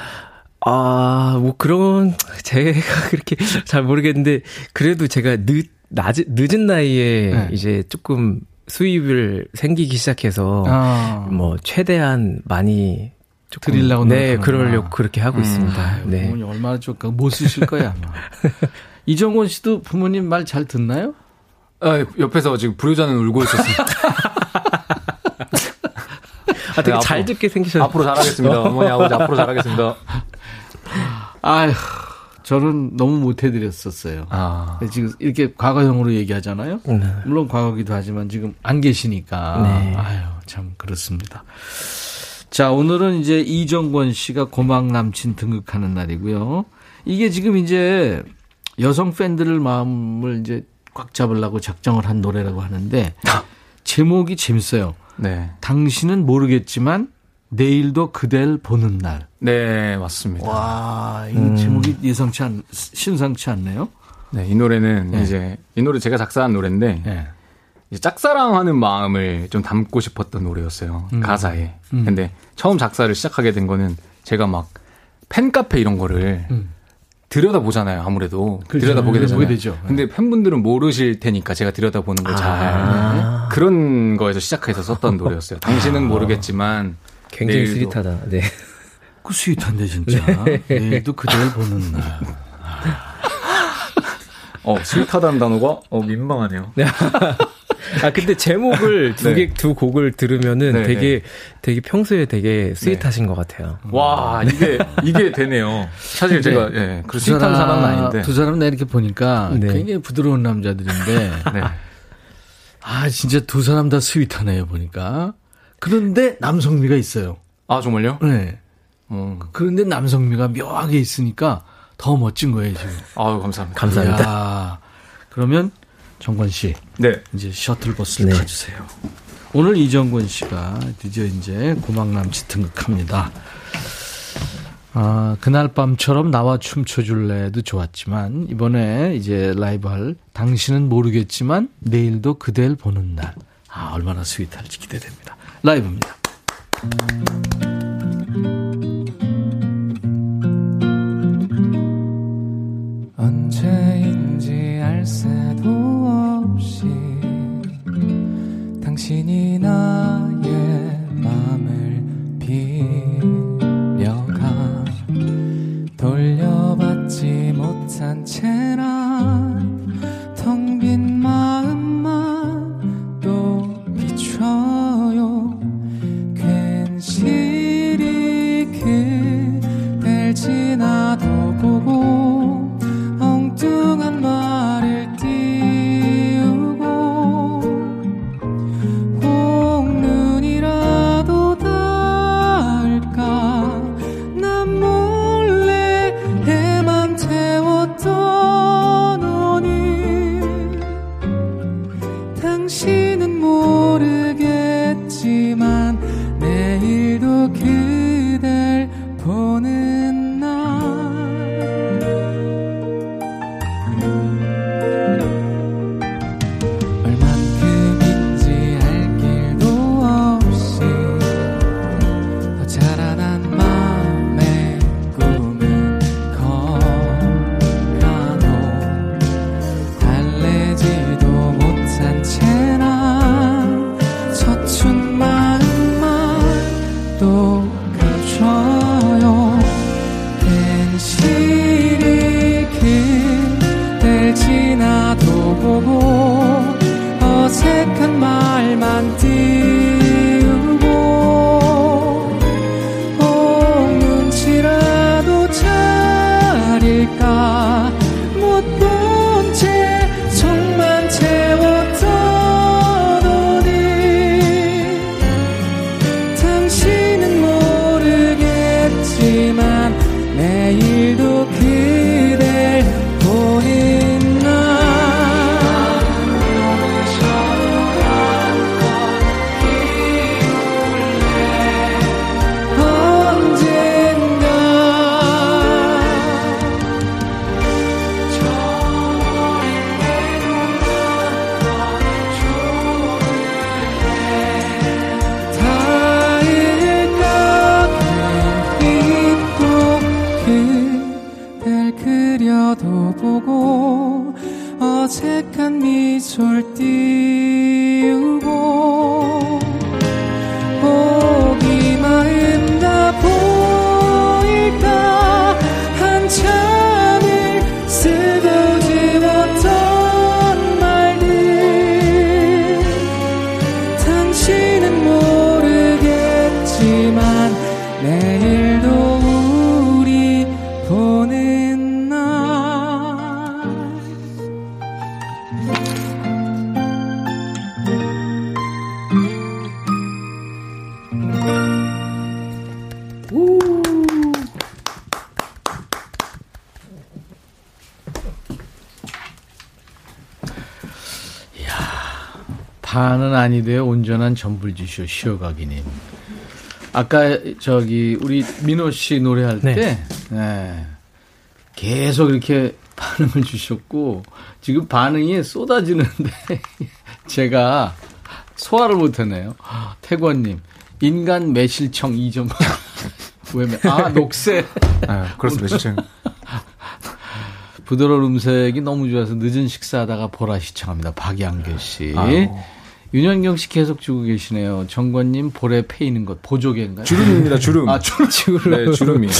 아, 뭐 그런 제가 그렇게 잘 모르겠는데 그래도 제가 늦 낮, 늦은 나이에 네. 이제 조금 수입을 생기기 시작해서 아. 뭐 최대한 많이 조금 드리려고 네 그러려고 그렇게 하고 음. 있습니다. 아유, 네. 부모님 얼마나 좋을까 못 쓰실 거야 아마. 이정곤 씨도 부모님 말 잘 듣나요? 아, 옆에서 지금 불효자는 울고 있었습니다. 아, 되게 네, 잘 듣게 생기셨어요. 앞으로 잘하겠습니다. 어머니, 아버지, 앞으로 잘하겠습니다. 아휴, 저는 너무 못해드렸었어요. 아. 지금 이렇게 과거형으로 얘기하잖아요. 네. 물론 과거기도 하지만 지금 안 계시니까. 네. 아유, 참 그렇습니다. 자, 오늘은 이제 이정권 씨가 고막 남친 등극하는 날이고요. 이게 지금 이제 여성 팬들을 마음을 이제 꽉 잡으려고 작정을 한 노래라고 하는데 제목이 재밌어요. 네. 당신은 모르겠지만 내일도 그댈 보는 날. 네, 맞습니다. 와, 이 음. 제목이 예상치 않, 신상치 않네요. 네, 이 노래는 네. 이제 이 노래 제가 작사한 노래인데 네. 짝사랑하는 마음을 좀 담고 싶었던 노래였어요. 음. 가사에. 음. 근데 처음 작사를 시작하게 된 거는 제가 막 팬카페 이런 거를 음. 들여다 보잖아요. 아무래도 그렇죠. 들여다 보게 네, 되잖아요. 되죠. 근데 팬분들은 모르실 테니까 제가 들여다 보는 거 잘. 아. 그런 거에서 시작해서 썼던 노래였어요. 당신은 아. 모르겠지만 굉장히 sweet하다. 네. 그 스윗한데 진짜. 네. 내일도 그댈 보는 날. 어, sweet하다는 단어가 어 민망하네요. 아 근데 제목을 두 개두 네. 곡을 들으면은 네, 되게 네. 되게 평소에 되게 스윗하신 것 같아요. 와 이게 이게 되네요. 사실 제가 예, 그 sweet한 사람은 아닌데 두 사람 나 이렇게 보니까 네. 굉장히 부드러운 남자들인데 네. 아 진짜 두 사람 다 sweet하네요 보니까. 그런데 남성미가 있어요. 아 정말요? 네. 음. 그런데 남성미가 묘하게 있으니까 더 멋진 거예요 지금. 아유 감사합니다. 감사합니다. 야, 그러면 정권 씨. 네. 이제 셔틀버스를 네. 타주세요. 오늘 이정권 씨가 드디어 이제 고막남치 등극합니다. 아, 그날 밤처럼 나와 춤춰줄래도 좋았지만, 이번에 이제 라이브 할 당신은 모르겠지만, 내일도 그댈 보는 날. 아, 얼마나 스윗할지 기대됩니다. 라이브입니다. 아니돼요. 온전한 전불 주시오. 쉬어가기님. 아까 저기 우리 민호 씨 노래할 네. 때 네. 계속 이렇게 반응을 주셨고 지금 반응이 쏟아지는데 제가 소화를 못하네요. 태권님 인간 매실청 2점. 왜, 아, 녹색. 아, 그렇습니다, 매실청. 부드러운 음색이 너무 좋아서 늦은 식사하다가 보라 시청합니다. 박양길 씨. 아유. 윤현경 씨 계속 주고 계시네요. 정권님 볼에 패이는 것 보조개인가요? 주름입니다. 주름. 아 주름. 주름. 네, 주름이요.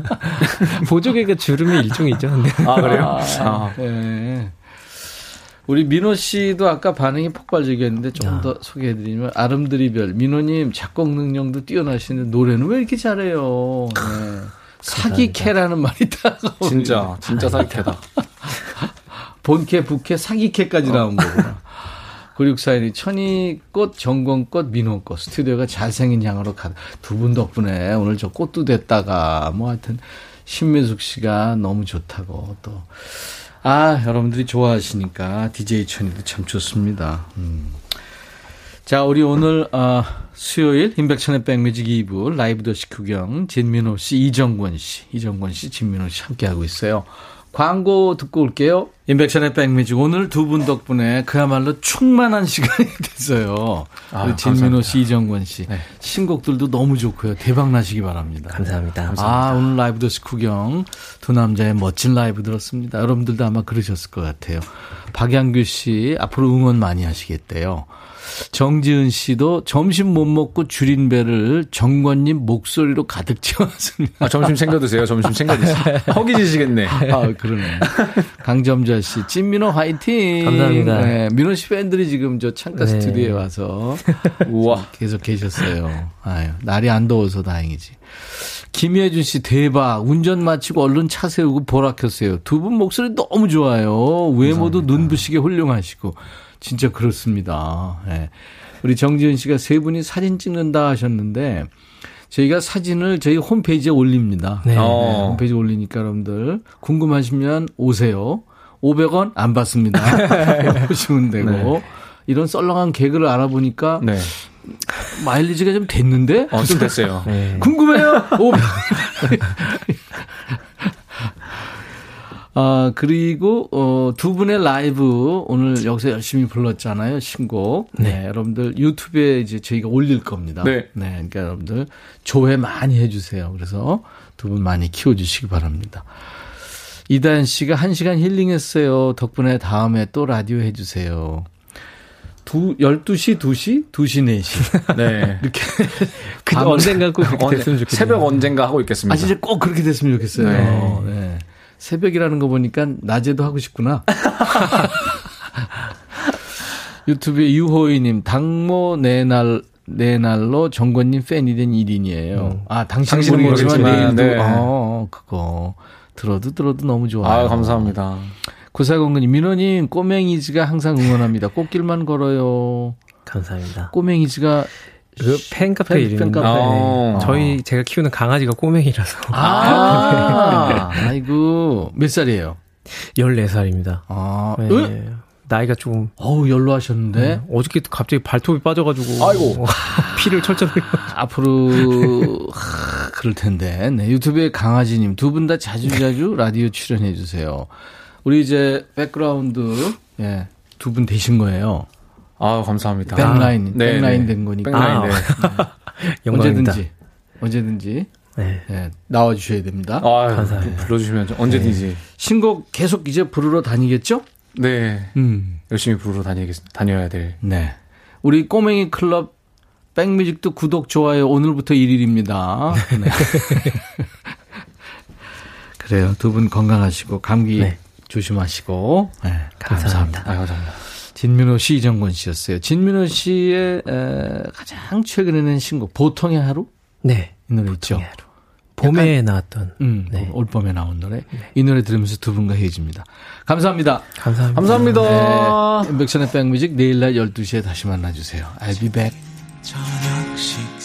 보조개가 주름의 일종이죠. 근데. 아 그래요? 아, 아. 네. 우리 민호 씨도 아까 반응이 폭발적이었는데 조금 더 소개해드리면 아름드리별 민호님 작곡 능력도 뛰어나시는데 노래는 왜 이렇게 잘해요? 네. 사기캐라는 말이 있다고. 진짜 진짜 사기캐다. 본캐, 부캐, 사기캐까지 나온 거구나. 9641이 천이꽃, 정권꽃, 민호꽃 스튜디오가 잘생긴 향으로 가. 두 분 덕분에 오늘 저 꽃도 됐다가 뭐 하여튼 신민숙 씨가 너무 좋다고 또. 아, 여러분들이 좋아하시니까 DJ 천이도 참 좋습니다. 음. 자, 우리 오늘 어, 수요일 임백천의 백뮤직 2부 라이브 더시 구경 진민호 씨, 이정권 씨, 이정권 씨, 진민호 씨 함께하고 있어요. 광고 듣고 올게요. 인백션의 백뮤직 오늘 두 분 덕분에 그야말로 충만한 시간이 됐어요. 아, 진민호 씨, 이정권 씨 네. 신곡들도 너무 좋고요. 대박 나시기 바랍니다. 감사합니다. 감사합니다. 아 오늘 라이브 더스 구경 두 남자의 멋진 라이브 들었습니다. 여러분들도 아마 그러셨을 것 같아요. 박양규 씨 앞으로 응원 많이 하시겠대요. 정지은 씨도 점심 못 먹고 줄인 배를 정권님 목소리로 가득 채웠습니다. 아, 점심 챙겨 드세요. 점심 챙겨 드세요. 허기지시겠네. 아, 그러네. 강점자 씨, 찐민호 화이팅! 감사합니다. 네, 민호 씨 팬들이 지금 저 창가 네. 스튜디오에 와서 우와 계속 계셨어요. 아유, 날이 안 더워서 다행이지. 김혜준 씨 대박. 운전 마치고 얼른 차 세우고 보라 켰어요. 두 분 목소리 너무 좋아요. 외모도 눈부시게 훌륭하시고. 진짜 그렇습니다. 예. 우리 정지은 씨가 세 분이 사진 찍는다 하셨는데 저희가 사진을 저희 홈페이지에 올립니다. 네. 네. 홈페이지에 올리니까 여러분들 궁금하시면 오세요. 500원 안 받습니다. 오시면 되고 네. 이런 썰렁한 개그를 알아보니까 네. 마일리지가 좀 됐는데? 어, 좀 됐어요. 네. 궁금해요? 500원. 아, 그리고, 어, 두 분의 라이브 오늘 여기서 열심히 불렀잖아요. 신곡. 네. 네. 여러분들 유튜브에 이제 저희가 올릴 겁니다. 네. 네. 그러니까 여러분들 조회 많이 해주세요. 그래서 두 분 많이 키워주시기 바랍니다. 이다현 씨가 한 시간 힐링했어요. 덕분에 다음에 또 라디오 해주세요. 두, 12시, 2시, 2시, 4시. 네. 이렇게. 그 언젠가 꼭 그렇게 됐으면 좋겠어요. 새벽 언젠가 하고 있겠습니다. 아, 진짜 꼭 그렇게 됐으면 좋겠어요. 네. 네. 새벽이라는 거 보니까 낮에도 하고 싶구나. 유튜브에 유호이님, 당모 내날, 내날로 정권님 팬이 된 1인이에요. 음. 아, 당신은 모르지만 내일도, 네. 어, 그거. 들어도 들어도 너무 좋아요. 아, 감사합니다. 구사공군님, 민호님, 꼬맹이즈가 항상 응원합니다. 꽃길만 걸어요. 감사합니다. 꼬맹이즈가 그 팬카페 이름. 팬카페. 어. 저희 제가 키우는 강아지가 꼬맹이라서. 아, 네. 아이고 몇 살이에요? 14살입니다. 아, 네. 나이가 좀. 어우, 연로하셨는데? 네. 어저께 갑자기 발톱이 빠져가지고. 아이고. 피를 철철 흘려. 앞으로, 하, 그럴 텐데. 네, 유튜브에 강아지님 두 분 다 자주자주 라디오 출연해주세요. 우리 이제 백그라운드, 예, 두 분 되신 거예요. 아, 감사합니다. 백라인, 아, 네, 백라인 된 거니까. 백라인, 네. 네. 언제든지, 언제든지. 네. 네. 나와 주셔야 됩니다. 아, 감사합니다. 불러주시면 언제든지. 네. 신곡 계속 이제 부르러 다니겠죠? 네. 음. 열심히 부르러 다니겠, 다녀야 될. 네. 우리 꼬맹이 클럽 백뮤직도 구독, 좋아요 오늘부터 1일입니다. 네. 그래요. 두 분 건강하시고 감기 네. 조심하시고. 네, 감사합니다. 감사합니다. 아, 감사합니다. 진민호 씨, 이정권 씨였어요. 진민호 씨의 에, 가장 최근에 낸 신곡 보통의 하루? 네. 이 노래 있죠. 하루. 봄에 약간, 나왔던. 음, 네. 올 봄에 나온 노래. 네. 이 노래 들으면서 두 분과 헤어집니다. 감사합니다. 감사합니다. 감사합니다. 네. 인백션의 백뮤직 내일 날 12시에 다시 만나 주세요. I'll be back. 저녁식